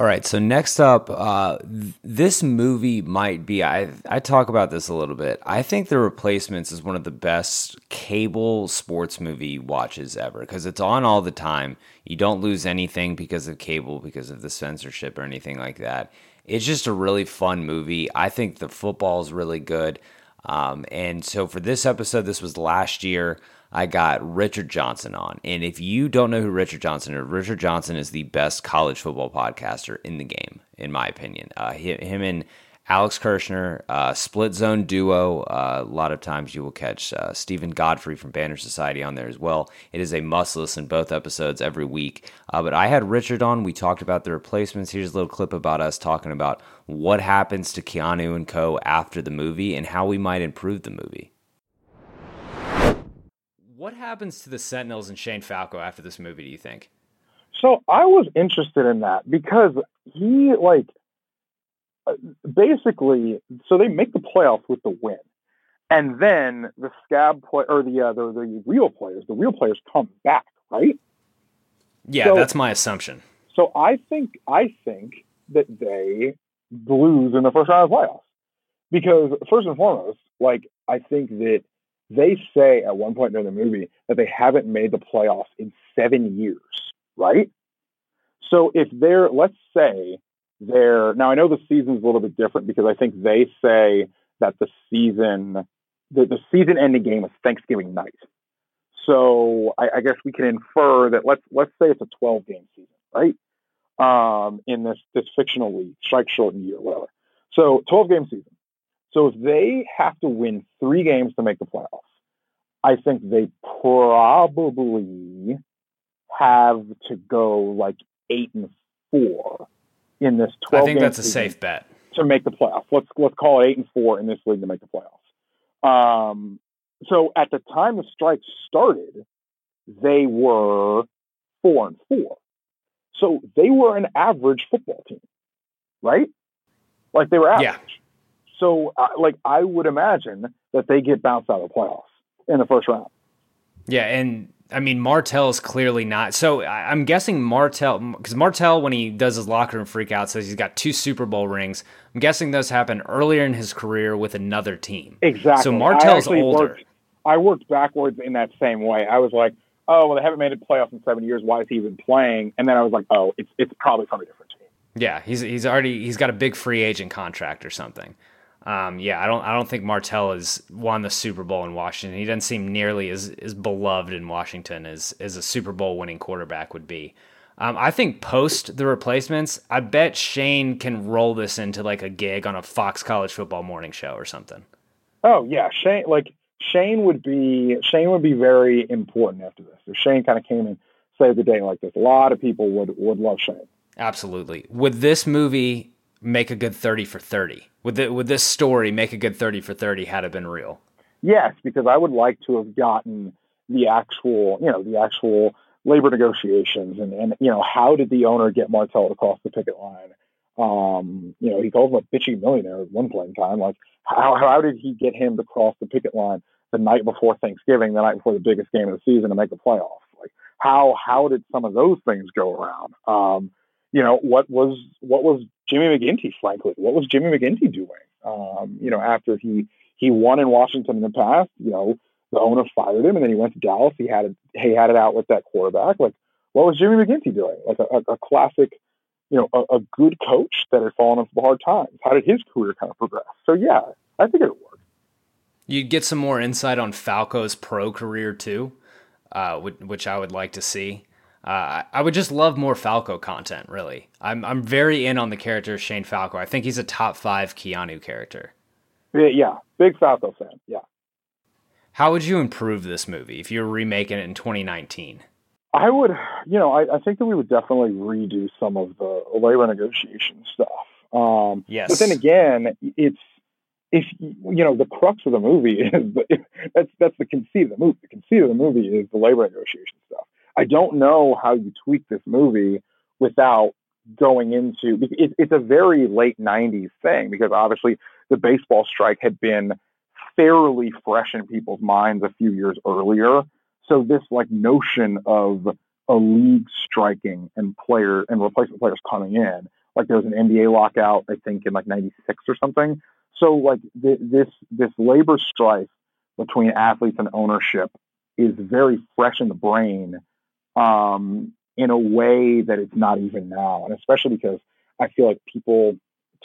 All right, so next up, uh, th- this movie might be. I I talk about this a little bit. I think The Replacements is one of the best cable sports movie watches ever because it's on all the time. You don't lose anything because of cable, because of the censorship or anything like that. It's just a really fun movie. I think the football is really good. Um, and so for this episode, this was last year. I got Richard Johnson on. And if you don't know who Richard Johnson is, Richard Johnson is the best college football podcaster in the game, in my opinion. Uh, him and Alex Kirshner, uh, split zone duo. Uh, a lot of times you will catch uh, Stephen Godfrey from Banner Society on there as well. It is a must listen both episodes every week. Uh, but I had Richard on. We talked about the replacements. Here's a little clip about us talking about what happens to Keanu and Co. after the movie and how we might improve the movie. What happens to the Sentinels and Shane Falco after this movie, do you think? So I was interested in that because he like basically, so they make the playoffs with the win, and then the scab play or the uh, the, the real players, the real players come back, right? Yeah, so, that's my assumption. So I think I think that they lose in the first round of playoffs because first and foremost, like I think that they say at one point during the movie that they haven't made the playoffs in seven years, right? So if they're let's say they're, now I know the season's a little bit different because I think they say that the season the, the season ending game is Thanksgiving night. So I, I guess we can infer that let's let's say it's a 12 game season, right? Um, in this this fictional league, strike shortened year, whatever. So 12 game season. So if they have to win three games to make the playoffs, I think they probably have to go like eight and four in this 12 I think that's a safe bet to make the playoffs. Let's let's call it 8 and 4 in this league to make the playoffs. Um, so at the time the strike started, they were 4 and 4. So they were an average football team, right? Like they were average. Yeah. So uh, like I would imagine that they get bounced out of the playoffs in the first round. Yeah, and I mean, Martell is clearly not. So I'm guessing Martell, because Martell, when he does his locker room freakout, says he's got two Super Bowl rings. I'm guessing those happened earlier in his career with another team. Exactly. So Martell's I older. Worked, I worked backwards in that same way. I was like, oh, well, they haven't made it playoffs in seven years. Why is he even playing? And then I was like, oh, it's it's probably from a different team. Yeah, he's he's already he's got a big free agent contract or something. Um, yeah, I don't I don't think Martell has won the Super Bowl in Washington. He doesn't seem nearly as, as beloved in Washington as as a Super Bowl winning quarterback would be. Um, I think post the replacements, I bet Shane can roll this into like a gig on a Fox College Football morning show or something. Oh yeah, Shane like Shane would be Shane would be very important after this. If Shane kind of came and saved the day like this, a lot of people would would love Shane. Absolutely. Would this movie make a good 30 for 30? Would, the, would this story make a good 30 for 30 had it been real? Yes, because I would like to have gotten the actual, you know, the actual labor negotiations and, and you know, how did the owner get Martell to cross the picket line? Um, you know, he called him a bitchy millionaire at one point in time. Like, how, how did he get him to cross the picket line the night before Thanksgiving, the night before the biggest game of the season to make the playoffs? Like, how how did some of those things go around? Um, you know, what was what was Jimmy McGinty, frankly? What was Jimmy McGinty doing? Um, you know, after he he won in Washington in the past, you know, the owner fired him, and then he went to Dallas. He had it, he had it out with that quarterback. Like, what was Jimmy McGinty doing? Like a, a, a classic, you know, a, a, good coach that had fallen into hard times. How did his career kind of progress? So yeah, I think it worked. You'd get some more insight on Falco's pro career too, uh, which I would like to see. Uh, I would just love more Falco content. Really, I'm I'm very in on the character Shane Falco. I think he's a top five Keanu character. Yeah, big Falco fan. Yeah. How would you improve this movie if you were remaking it in 2019? I would, you know, I, I think that we would definitely redo some of the labor negotiation stuff. Um, yes. But then again, it's if you know the crux of the movie is that's that's the conceit of the movie. The conceit of the movie is the labor negotiation stuff. I don't know how you tweak this movie without going into it, it's a very late 90s thing because obviously the baseball strike had been fairly fresh in people's minds a few years earlier. So this like notion of a league striking and player and replacement players coming in like there was an NBA lockout I think in like 96 or something. So like th- this this labor strife between athletes and ownership is very fresh in the brain um, in a way that it's not even now. And especially because I feel like people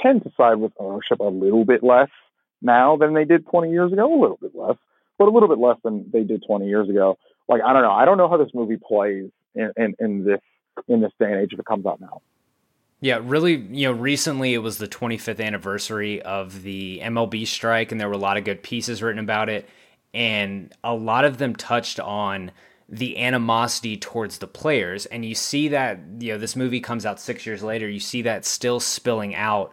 tend to side with ownership a little bit less now than they did 20 years ago, a little bit less, but a little bit less than they did 20 years ago. Like I don't know, I don't know how this movie plays in, in, in this in this day and age if it comes out now. Yeah, really, you know, recently it was the 25th anniversary of the MLB strike, and there were a lot of good pieces written about it. And a lot of them touched on the animosity towards the players. And you see that, you know, this movie comes out six years later, you see that still spilling out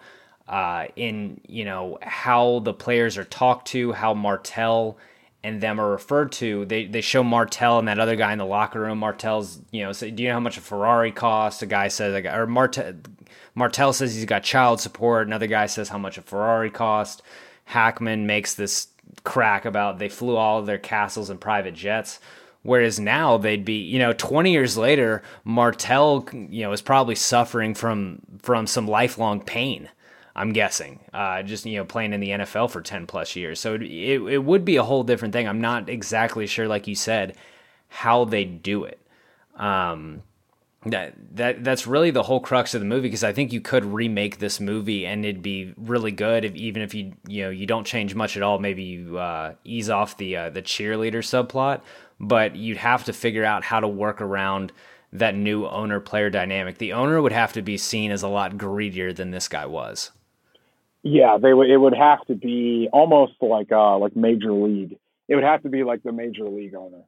uh, in, you know, how the players are talked to, how Martell and them are referred to. They they show Martell and that other guy in the locker room. Martell's, you know, say, do you know how much a Ferrari costs? A guy says, like, or Martell, Martell says he's got child support. Another guy says how much a Ferrari cost. Hackman makes this crack about they flew all of their castles in private jets. Whereas now they'd be, you know, 20 years later, Martell, you know, is probably suffering from from some lifelong pain. I'm guessing, uh, just you know, playing in the NFL for 10 plus years. So it, it, it would be a whole different thing. I'm not exactly sure, like you said, how they do it. Um, that that that's really the whole crux of the movie because I think you could remake this movie and it'd be really good if even if you you know you don't change much at all maybe you uh, ease off the uh, the cheerleader subplot but you'd have to figure out how to work around that new owner player dynamic. The owner would have to be seen as a lot greedier than this guy was. Yeah, they would. It would have to be almost like uh like major league. It would have to be like the major league owner.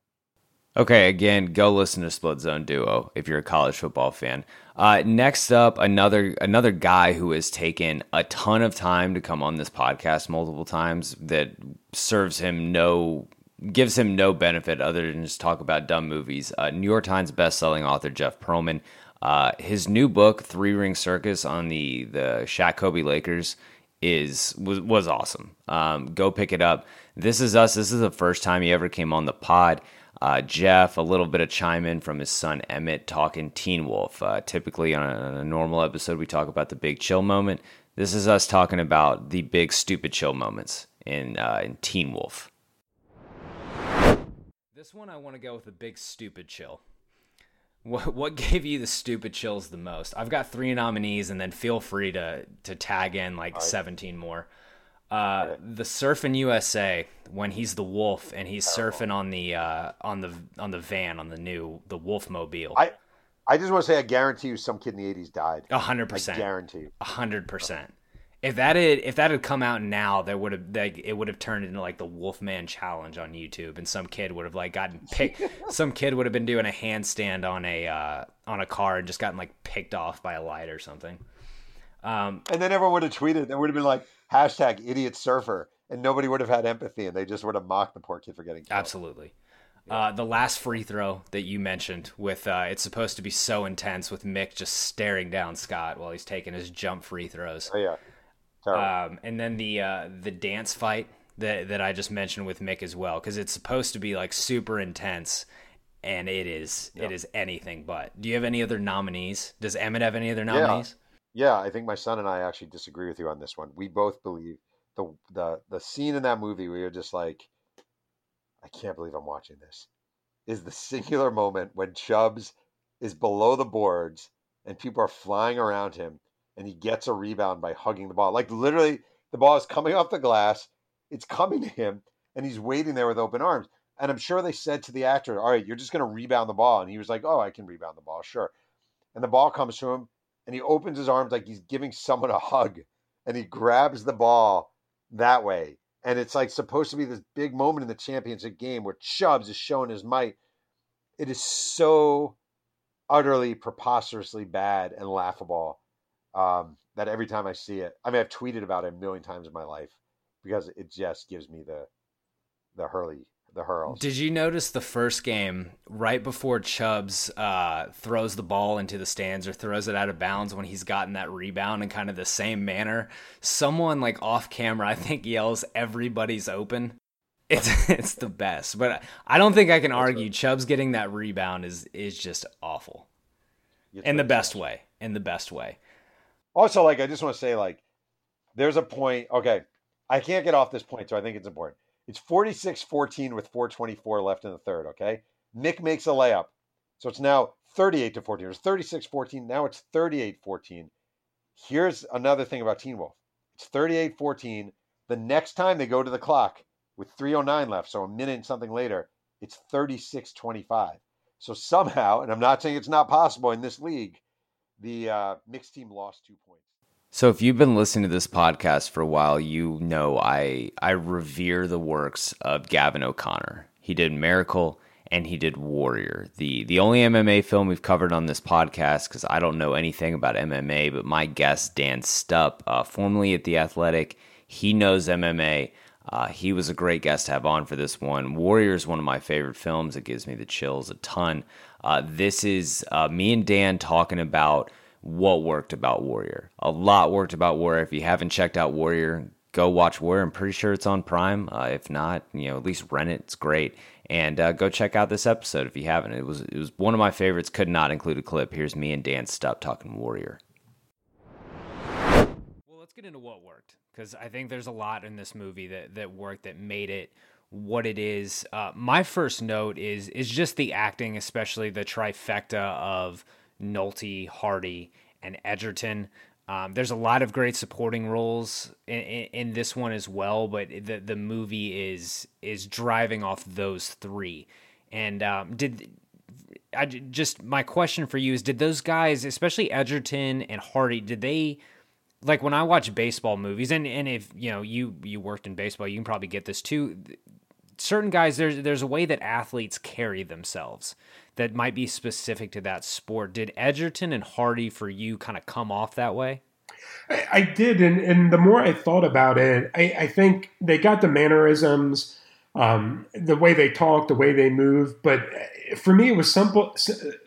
Okay, again, go listen to Split Zone Duo if you're a college football fan. Uh, next up, another another guy who has taken a ton of time to come on this podcast multiple times that serves him no gives him no benefit other than just talk about dumb movies. Uh, New York Times best-selling author Jeff Pearlman, uh, his new book Three Ring Circus on the the Shaq Kobe Lakers is was was awesome. Um, go pick it up. This is us. This is the first time he ever came on the pod. Uh, Jeff, a little bit of chime in from his son Emmett talking Teen Wolf. Uh, typically on a, on a, normal episode, we talk about the big chill moment. This is us talking about the big stupid chill moments in uh, in Teen Wolf. This one I want to go with a big stupid chill. What what gave you the stupid chills the most? I've got three nominees, and then feel free to to tag in like right. seventeen more. Uh, the Surfing USA when he's the wolf and he's surfing on the uh, on the on the van on the new the Wolf Mobile. I I just want to say I guarantee you some kid in the eighties died. A hundred percent. Guarantee you. Hundred percent. If that had if that had come out now, there would have like, it would have turned into like the Wolfman challenge on YouTube, and some kid would have like gotten picked. some kid would have been doing a handstand on a uh, on a car and just gotten like picked off by a light or something. Um, and then everyone would have tweeted. There would have been like hashtag idiot surfer, and nobody would have had empathy, and they just would have mocked the poor kid for getting killed. Absolutely. Uh, the last free throw that you mentioned, with uh, it's supposed to be so intense, with Mick just staring down Scott while he's taking his jump free throws. Oh yeah. Um, and then the uh, the dance fight that that I just mentioned with Mick as well, because it's supposed to be like super intense, and it is yep. it is anything but. Do you have any other nominees? Does Emmett have any other nominees? Yeah. yeah, I think my son and I actually disagree with you on this one. We both believe the the the scene in that movie where you're just like, I can't believe I'm watching this, is the singular moment when Chubbs is below the boards and people are flying around him and he gets a rebound by hugging the ball. Like literally, the ball is coming off the glass, it's coming to him, and he's waiting there with open arms. And I'm sure they said to the actor, "All right, you're just going to rebound the ball," and he was like, "Oh, I can rebound the ball, sure." And the ball comes to him, and he opens his arms like he's giving someone a hug, and he grabs the ball that way. And it's like supposed to be this big moment in the championship game where Chubbs is showing his might. It is so utterly preposterously bad and laughable um, that every time I see it, I mean, I've tweeted about it a million times in my life because it just gives me the the hurley the hurls. Did you notice the first game right before Chubbs uh, throws the ball into the stands or throws it out of bounds when he's gotten that rebound in kind of the same manner? Someone like off camera, I think, yells, "Everybody's open." It's it's the best, but I don't think I can argue Chubbs getting that rebound is is just awful, in the best way. In the best way. Also, like I just want to say, like, there's a point. Okay, I can't get off this point, so I think it's important. It's 46-14 with 424 left in the third. Okay, Nick makes a layup, so it's now 38 to 14. It was 36-14. Now it's 38-14. Here's another thing about Teen Wolf. It's 38-14. The next time they go to the clock with 309 left, so a minute and something later, it's 36-25. So somehow, and I'm not saying it's not possible in this league, the uh, mixed team lost two points. So if you've been listening to this podcast for a while, you know I I revere the works of Gavin O'Connor. He did Miracle and he did Warrior, the the only MMA film we've covered on this podcast because I don't know anything about MMA, but my guest Dan Stupp, uh, formerly at the Athletic, he knows MMA. Uh, he was a great guest to have on for this one. Warrior is one of my favorite films. It gives me the chills a ton. Uh, this is uh, me and Dan talking about what worked about Warrior. A lot worked about Warrior. If you haven't checked out Warrior, go watch Warrior. I'm pretty sure it's on Prime. Uh, if not, you know, at least rent it. It's great. And uh, go check out this episode if you haven't. It was it was one of my favorites. Could not include a clip. Here's me and Dan Stupp talking Warrior. Well, let's get into what worked because I think there's a lot in this movie that that worked that made it what it is. Uh, my first note is is just the acting, especially the trifecta of Nolte, Hardy, and Edgerton. Um, there's a lot of great supporting roles in, in, in, this one as well, but the the movie is is driving off those three. And um, did I just my question for you is did those guys, especially Edgerton and Hardy, did they like when I watch baseball movies and and if you know you you worked in baseball, you can probably get this too. Certain guys, there's there's a way that athletes carry themselves that might be specific to that sport. Did Edgerton and Hardy for you kind of come off that way? I, I did, and, and the more I thought about it, I, I think they got the mannerisms, um, the way they talk, the way they move. But for me, it was simple,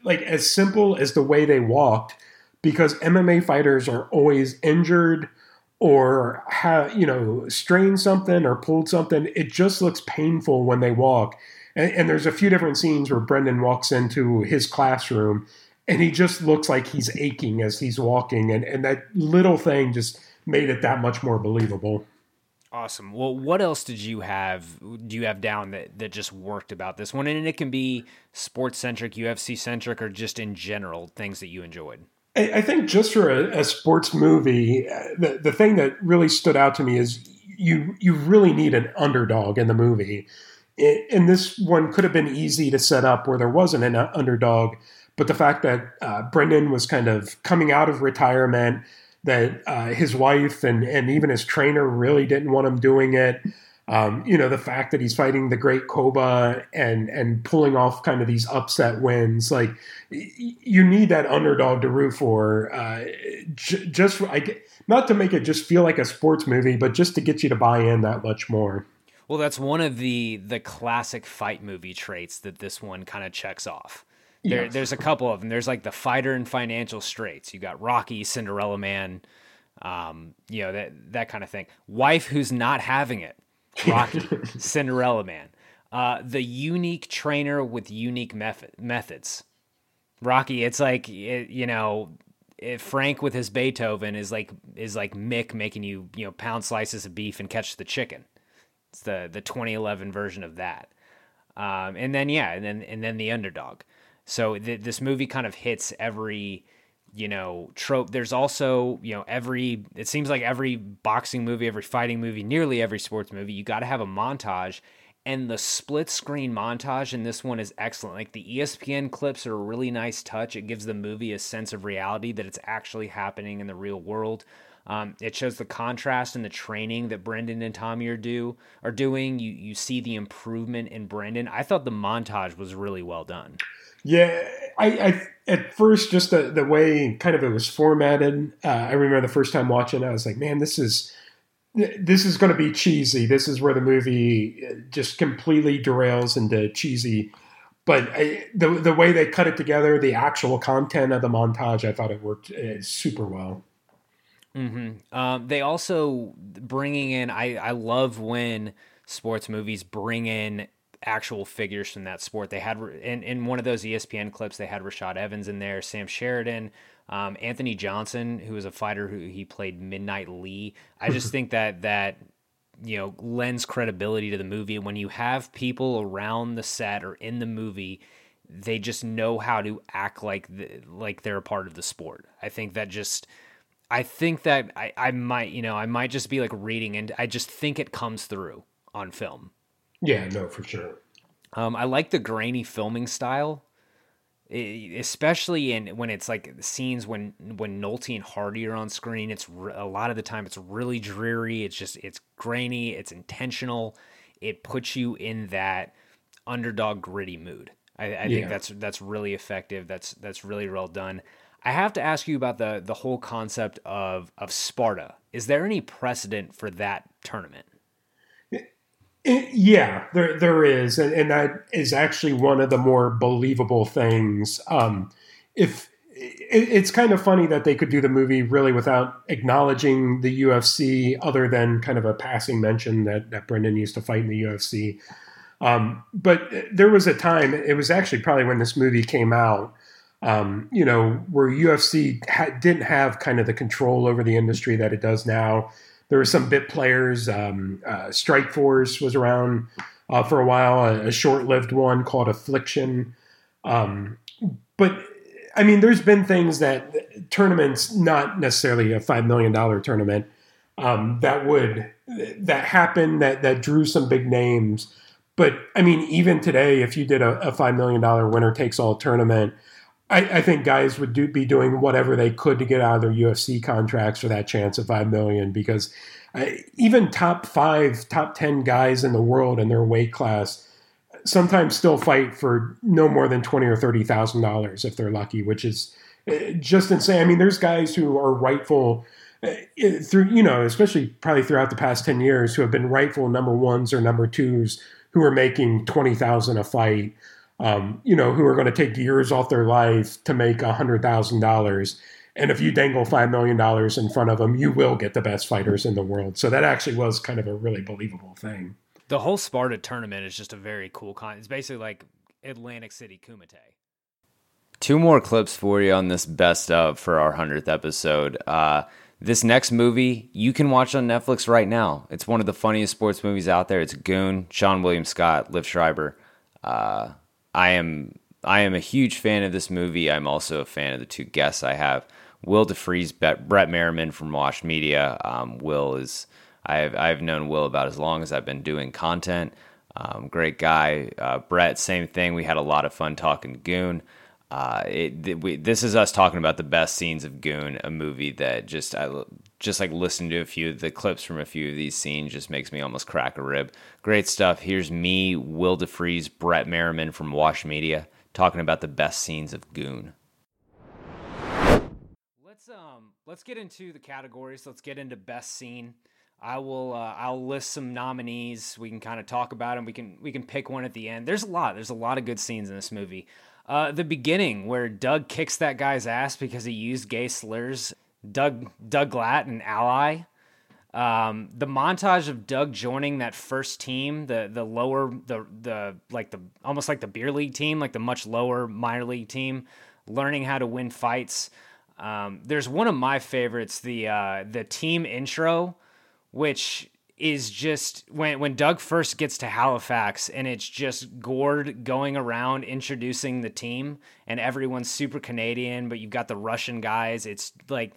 like as simple as the way they walked, because MMA fighters are always injured or have you know strained something or pulled something. It just looks painful when they walk and, and there's a few different scenes where Brendan walks into his classroom and he just looks like he's aching as he's walking. And, and that little thing just made it that much more believable. Awesome. Well, what else did you have? Do you have down that that just worked about this one? And it can be sports centric, UFC centric, or just in general things that you enjoyed. I, I think just for a, a sports movie, uh, the the thing that really stood out to me is you you really need an underdog in the movie and this one could have been easy to set up where there wasn't an underdog, but the fact that uh, Brendan was kind of coming out of retirement, that uh, his wife and and even his trainer really didn't want him doing it. Um, you know, the fact that he's fighting the great Koba and and pulling off kind of these upset wins, like you need that underdog to root for. Uh, j- just for, I, not to make it just feel like a sports movie, but just to get you to buy in that much more. Well, that's one of the the classic fight movie traits that this one kind of checks off. There, yes. There's a couple of them. There's like the fighter in financial straits. You got Rocky, Cinderella Man, um, you know that that kind of thing. Wife who's not having it, Rocky, Cinderella Man. Uh, the unique trainer with unique method, methods. Rocky, it's like it, you know, Frank with his Beethoven is like is like Mick making you you know pound slices of beef and catch the chicken. It's the the 2011 version of that. Um, and then yeah, and then and then the underdog. So th- this movie kind of hits every you know trope. There's also you know every it seems like every boxing movie, every fighting movie, nearly every sports movie, you got to have a montage. And the split screen montage in this one is excellent. Like the ESPN clips are a really nice touch. It gives the movie a sense of reality that it's actually happening in the real world. Um, it shows the contrast in the training that Brendan and Tommy are do are doing. You you see the improvement in Brendan. I thought the montage was really well done. Yeah, I, I at first just the the way kind of it was formatted. Uh, I remember the first time watching, I was like, man, this is this is going to be cheesy. This is where the movie uh, just completely derails into cheesy. But I, the the way they cut it together, the actual content of the montage, I thought it worked uh, super well. Mm-hmm. Um, they also bringing in. I I love when sports movies bring in actual figures from that sport. They had in in one of those ESPN clips. They had Rashad Evans in there, Sam Sheridan, um, Anthony Johnson, who was a fighter who he played Midnight Lee. I just think that that you know lends credibility to the movie when you have people around the set or in the movie they just know how to act like the, like they're a part of the sport i think that just I think that I, I might, you know, I might just be like reading and I just think it comes through on film. Yeah, no, for sure. Um, I like the grainy filming style, especially in when it's like scenes when when Nolte and Hardy are on screen. It's re- a lot of the time it's really dreary. It's just it's grainy. It's intentional. It puts you in that underdog gritty mood. I, I think that's that's really effective. That's that's really well done. I have to ask you about the the whole concept of of Sparta. Is there any precedent for that tournament? It- yeah, there there is, and, and that is actually one of the more believable things. Um, if it, it's kind of funny that they could do the movie really without acknowledging the UFC, other than kind of a passing mention that that Brendan used to fight in the UFC. Um, but there was a time, it was actually probably when this movie came out, um, you know, where UFC ha- didn't have kind of the control over the industry that it does now. There were some bit players. Um, uh, Strikeforce was around uh, for a while, a, a short lived one called Affliction. Um, but I mean, there's been things that tournaments, not necessarily a $5 million tournament, um, that would, that happened, that, that drew some big names. But I mean, even today, if you did a, a $5 million winner takes all tournament, I, I think guys would do, be doing whatever they could to get out of their UFC contracts for that chance of five million. Because uh, even top five, top ten guys in the world in their weight class sometimes still fight for no more than twenty or thirty thousand dollars if they're lucky, which is uh, just insane. I mean, there's guys who are rightful uh, through you know, especially probably throughout the past ten years, who have been rightful number ones or number twos who are making twenty thousand a fight um, you know, who are going to take years off their life to make hundred thousand dollars. And if you dangle five million dollars in front of them, you will get the best fighters in the world. So that actually was kind of a really believable thing. The whole Sparta tournament is just a very cool con. It's basically like Atlantic City Kumite. Two more clips for you on this best of for our 100th episode. Uh, this next movie you can watch on Netflix right now. It's one of the funniest sports movies out there. It's Goon, Seann William Scott, Liev Schreiber. Uh, I am I am a huge fan of this movie. I'm also a fan of the two guests I have. Will DeFries, Brett Merriman from Wash Media. Um, Will is I've I've known Will about as long as I've been doing content. Um, great guy. Uh, Brett, same thing. We had a lot of fun talking Goon. Uh, it, th- we, this is us talking about the best scenes of Goon, a movie that just I just like listening to a few of the clips from a few of these scenes just makes me almost crack a rib. Great stuff. Here's me, Will DeFries, Brett Merriman from Wash Media, talking about the best scenes of Goon. Let's um let's get into the categories. Let's get into best scene. I will uh, I'll list some nominees. We can kind of talk about them. We can we can pick one at the end. There's a lot. There's a lot of good scenes in this movie. Uh, the beginning where Doug kicks that guy's ass because he used gay slurs. Doug Doug Glatt, an ally. Um, the montage of Doug joining that first team, the the lower the the like the almost like the beer league team, like the much lower minor league team, learning how to win fights. Um, there's one of my favorites, the uh, the team intro, which is just when when Doug first gets to Halifax and it's just Gord going around introducing the team and everyone's super Canadian, but you've got the Russian guys. It's like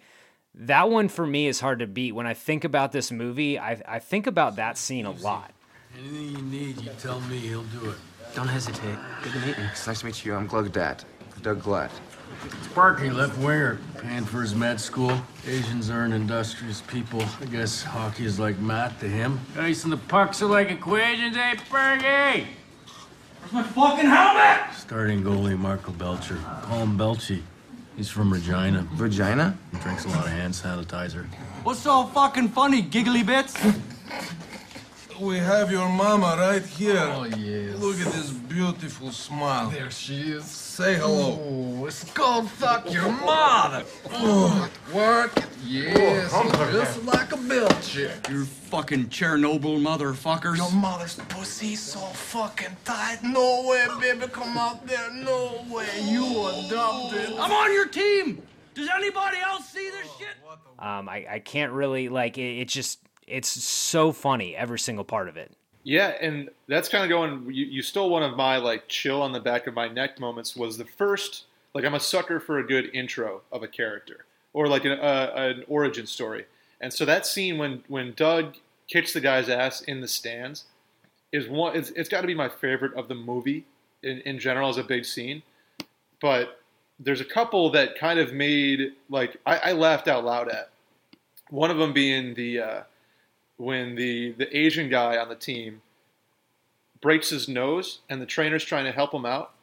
that one for me is hard to beat. When I think about this movie, I, I think about that scene a lot. Anything you need, you tell me, he'll do it. Don't hesitate. Good to meet you. It's nice to meet you. I'm Glug Dat. Doug Glatt. Sparky, left winger, paying for his med school. Asians are an industrious people. I guess hockey is like math to him. Ice and the pucks are like equations, eh, Bergie? Where's my fucking helmet? Starting goalie Marco Belcher. Call him Belchy. He's from Regina. Regina? He drinks a lot of hand sanitizer. What's so fucking funny, giggly bits? We have your mama right here. Oh, yes. Look at this beautiful smile. There she is. Say hello. Oh, it's called fuck your mother. Oh. Work it. Yes. Oh, just like a Belcher. You fucking Chernobyl motherfuckers. Your mother's pussy so fucking tight. No way, baby, come out there. No way. You adopted. I'm on your team. Does anybody else see this shit? Um, I, I can't really like it, it's just it's so funny every single part of it. Yeah, and that's kind of going. You, you stole one of my like chill on the back of my neck moments. Was the first like I'm a sucker for a good intro of a character. or like an, uh, an origin story. And so that scene when when Doug kicks the guy's ass in the stands is one. It's, it's got to be my favorite of the movie in, in general as a big scene. But there's a couple that kind of made like I, I laughed out loud at. One of them being the uh, when the the Asian guy on the team breaks his nose and the trainer's trying to help him out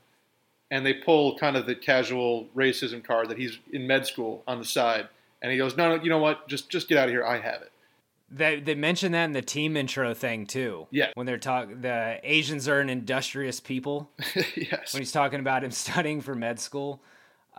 and they pull kind of the casual racism card that he's in med school on the side and he goes no no you know what just just get out of here i have it They they mentioned that in the team intro thing too. Yeah. When they're talking, the Asians are an industrious people. yes. When he's talking about him studying for med school.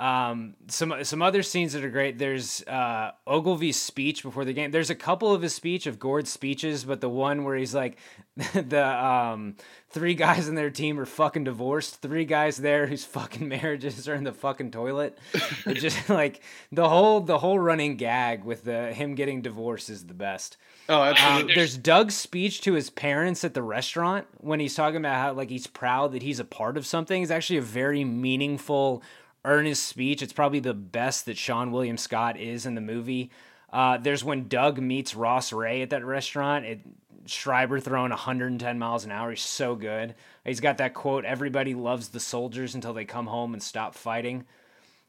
Um, some some other scenes that are great. There's uh, Ogilvy's speech before the game. There's a couple of his speech of Gord's speeches, but the one where he's like, the um, three guys in their team are fucking divorced. Three guys there whose fucking marriages are in the fucking toilet. It just like the whole the whole running gag with the him getting divorced is the best. Oh, Um, absolutely. there's Doug's speech to his parents at the restaurant when he's talking about how like he's proud that he's a part of something. It's actually a very meaningful, earnest speech. It's probably the best that Seann William Scott is in the movie. Uh, there's when Doug meets Ross Rhea at that restaurant. It, Schreiber throwing 110 miles an hour. He's so good. He's got that quote: "Everybody loves the soldiers until they come home and stop fighting."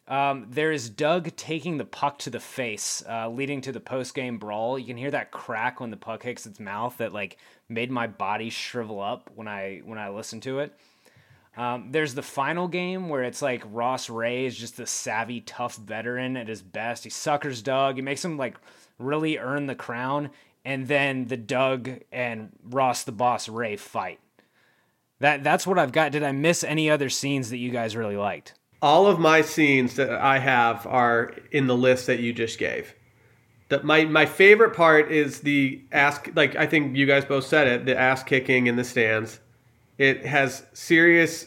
Um, there is Doug taking the puck to the face, uh, leading to the post game brawl. You can hear that crack when the puck hits its mouth that like made my body shrivel up when I when I listened to it. Um, there's the final game where it's like Ross Rhea is just a savvy, tough veteran at his best. He suckers Doug. He makes him like really earn the crown, and then the Doug and Ross the Boss Rhea fight. That that's what I've got. Did I miss any other scenes that you guys really liked? All of my scenes that I have are in the list that you just gave. The, my my favorite part is the ass like I think you guys both said it the ass kicking in the stands. It has serious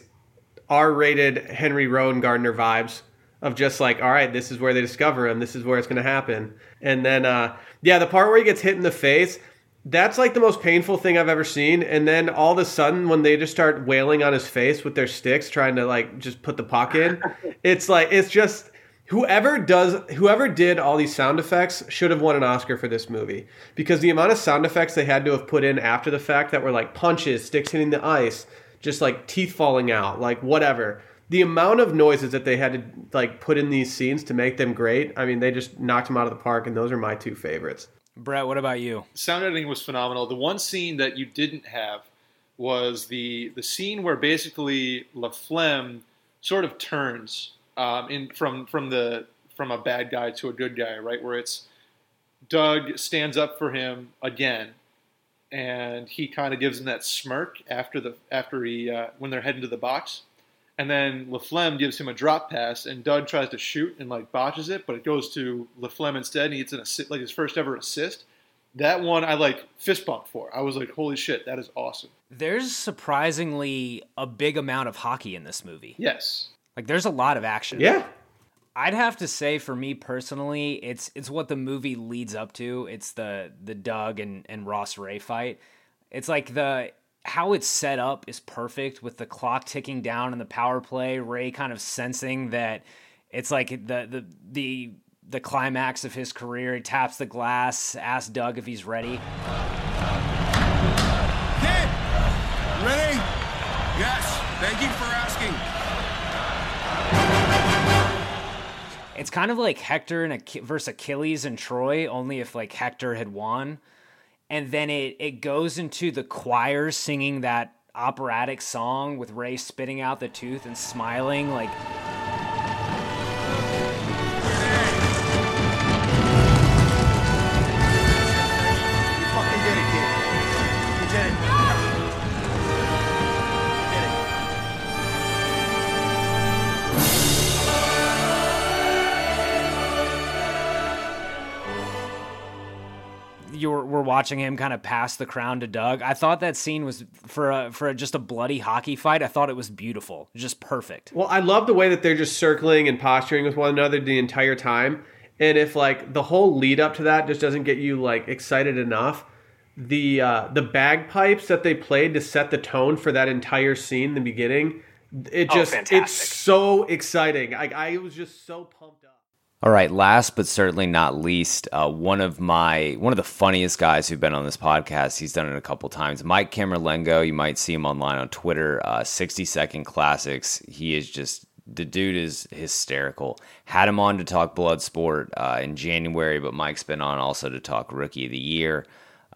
R-rated Henry Rowengartner vibes of just like all right this is where they discover him this is where it's going to happen and then uh yeah the part where he gets hit in the face that's like the most painful thing I've ever seen. And then all of a sudden, when they just start wailing on his face with their sticks, trying to like just put the puck in, it's like it's just whoever does whoever did all these sound effects should have won an Oscar for this movie because the amount of sound effects they had to have put in after the fact that were like punches, sticks hitting the ice, just like teeth falling out, like whatever. The amount of noises that they had to like put in these scenes to make them great, I mean, they just knocked them out of the park, and those are my two favorites. Brett, what about you? sound editing was phenomenal. The one scene that you didn't have was the the scene where basically La Laflamme sort of turns um, in from from the from a bad guy to a good guy, right? Where it's Doug stands up for him again, and he kind of gives him that smirk after the after he uh, when they're heading to the box, and then Laflamme gives him a drop pass, and Doug tries to shoot and like botches it, but it goes to Laflamme instead, and he gets an assist, like his first ever assist. That one I like fist bump for. I was like, holy shit, that is awesome. There's surprisingly a big amount of hockey in this movie. Yes. Like there's a lot of action. Yeah. I'd have to say for me personally, it's it's what the movie leads up to. It's the the Doug and, and Ross Rhea fight. It's like the how it's set up is perfect with the clock ticking down and the power play, Rhea kind of sensing that it's like the the the the climax of his career. He taps the glass, asks Doug if he's ready. Ready? Yes. Thank you for asking. It's kind of like Hector and Ach- versus Achilles and Troy, only if like Hector had won. And then it it goes into the choir singing that operatic song with Rhea spitting out the tooth and smiling like were, we're watching him kind of pass the crown to Doug. I thought that scene was for a, for a, just a bloody hockey fight. I thought it was beautiful, just perfect. Well, I love the way that they're just circling and posturing with one another the entire time. And if like the whole lead up to that just doesn't get you like excited enough, the uh, the bagpipes that they played to set the tone for that entire scene in the beginning, it Oh, just fantastic. it's so exciting. I, I was just so pumped up. All right, last but certainly not least, uh, one of my one of the funniest guys who've been on this podcast. He's done it a couple times. Mike Camerlengo, you might see him online on Twitter. Uh, Sixty Second Classics. He is just the dude is hysterical. Had him on to talk Bloodsport uh, in January, but Mike's been on also to talk Rookie of the Year.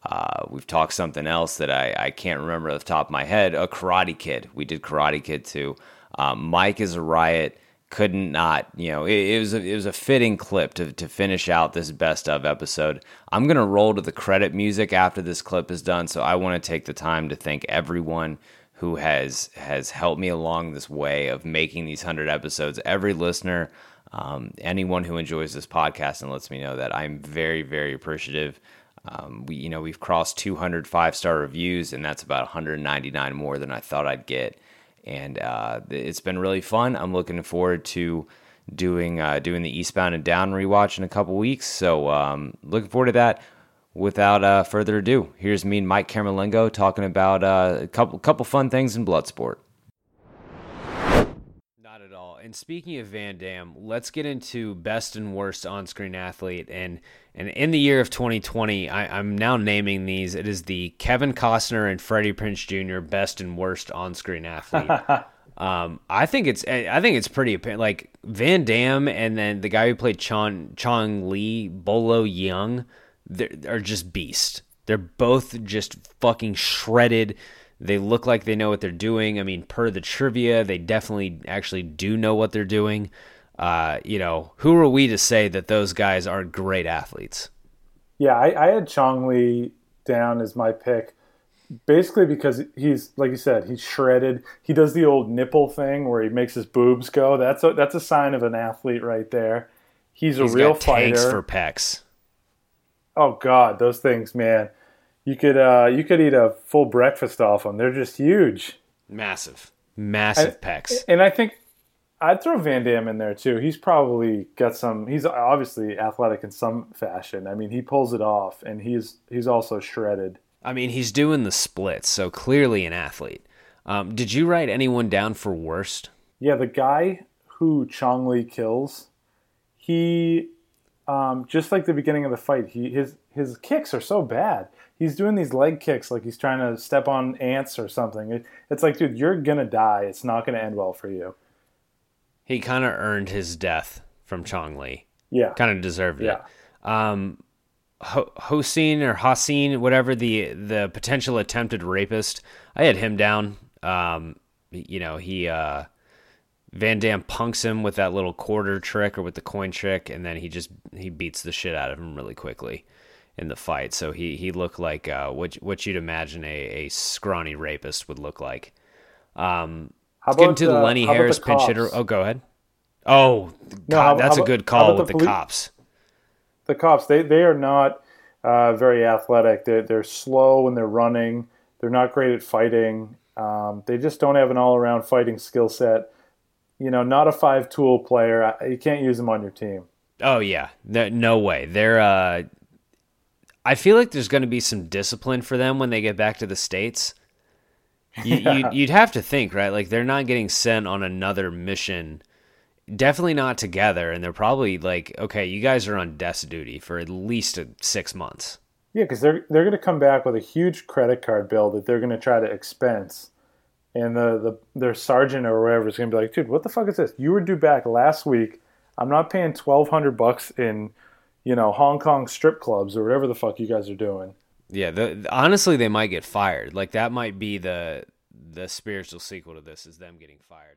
Uh, we've talked something else that I, I can't remember off the top of my head. A Karate Kid. We did Karate Kid too. Um, Mike is a riot couldn't not you know it, it, was a, it was a fitting clip to, to finish out this best of episode. I'm going to roll to the credit music after this clip is done so i want to take the time to thank everyone who has has helped me along this way of making these 100 episodes. Every listener um, anyone who enjoys this podcast and lets me know that i'm very very appreciative. Um, we you know we've crossed 200 five star reviews and that's about 199 more than i thought i'd get and uh, it's been really fun. I'm looking forward to doing uh, doing the Eastbound and Down rewatch in a couple weeks. So um, looking forward to that. Without uh, further ado, here's me and Mike Camerlengo talking about uh, a couple couple fun things in Bloodsport. Not at all. And speaking of Van Damme, let's get into best and worst on-screen athlete. And and in the year of 2020, I, am now naming these. It is the Kevin Costner and Freddie Prinze Jr. best and worst on-screen athlete. um, I think it's I think it's pretty like Van Damme and then the guy who played Chong Chong Li, Bolo Yeung, are just beasts. They're both just fucking shredded. They look like they know what they're doing. I mean, per the trivia, they definitely actually do know what they're doing uh, you know, who are we to say that those guys aren't great athletes? Yeah, I, I had Chong Li down as my pick, basically because he's like you said, he's shredded. He does the old nipple thing where he makes his boobs go. That's a that's a sign of an athlete right there. He's a real got fighter. For pecs. Oh God, those things, man! You could uh, you could eat a full breakfast off them. They're just huge, massive, massive and, pecs. And I think I'd throw Van Damme in there too. He's probably got some. He's obviously athletic in some fashion. I mean, he pulls it off, and he's he's also shredded. I mean, he's doing the splits, so clearly an athlete. Um, did you write anyone down for worst? Yeah, the guy who Chong Li kills, he um, just like the beginning of the fight, he his his kicks are so bad. He's doing these leg kicks like he's trying to step on ants or something. It, it's like, dude, you're gonna die. It's not gonna end well for you he kind of earned his death from Chong Li. Yeah, kind of deserved yeah. it. Um, Ho- Hossein or Hassin, whatever the the potential attempted rapist, I had him down. Um, you know, he uh, Van Damme punks him with that little quarter trick or with the coin trick, and then he just he beats the shit out of him really quickly in the fight. So he he looked like uh, what what you'd imagine a, a scrawny rapist would look like. Um, how about, into the uh, Lenny Harris the pinch hitter. Oh, go ahead. Oh, No, how- that's how a good call with the the cops. the cops they they are not uh, very athletic. They're they're slow when they're running. They're not great at fighting. Um, they just don't have an all around fighting skill set. You know, not a five tool player. You can't use them on your team. Oh yeah, no, no way. They're. Uh, I feel like there's going to be some discipline for them when they get back to the states. You, you'd, you'd have to think, right? Like they're not getting sent on another mission. Definitely not together, and they're probably like, okay, you guys are on desk duty for at least a, six months. Yeah, because they're they're going to come back with a huge credit card bill that they're going to try to expense, and the, the their sergeant or whatever is going to be like, dude, what the fuck is this? You were due back last week. I'm not paying twelve hundred bucks in, you know, Hong Kong strip clubs or whatever the fuck you guys are doing. Yeah, the, honestly, they might get fired. Like that might be the the spiritual sequel to this is them getting fired.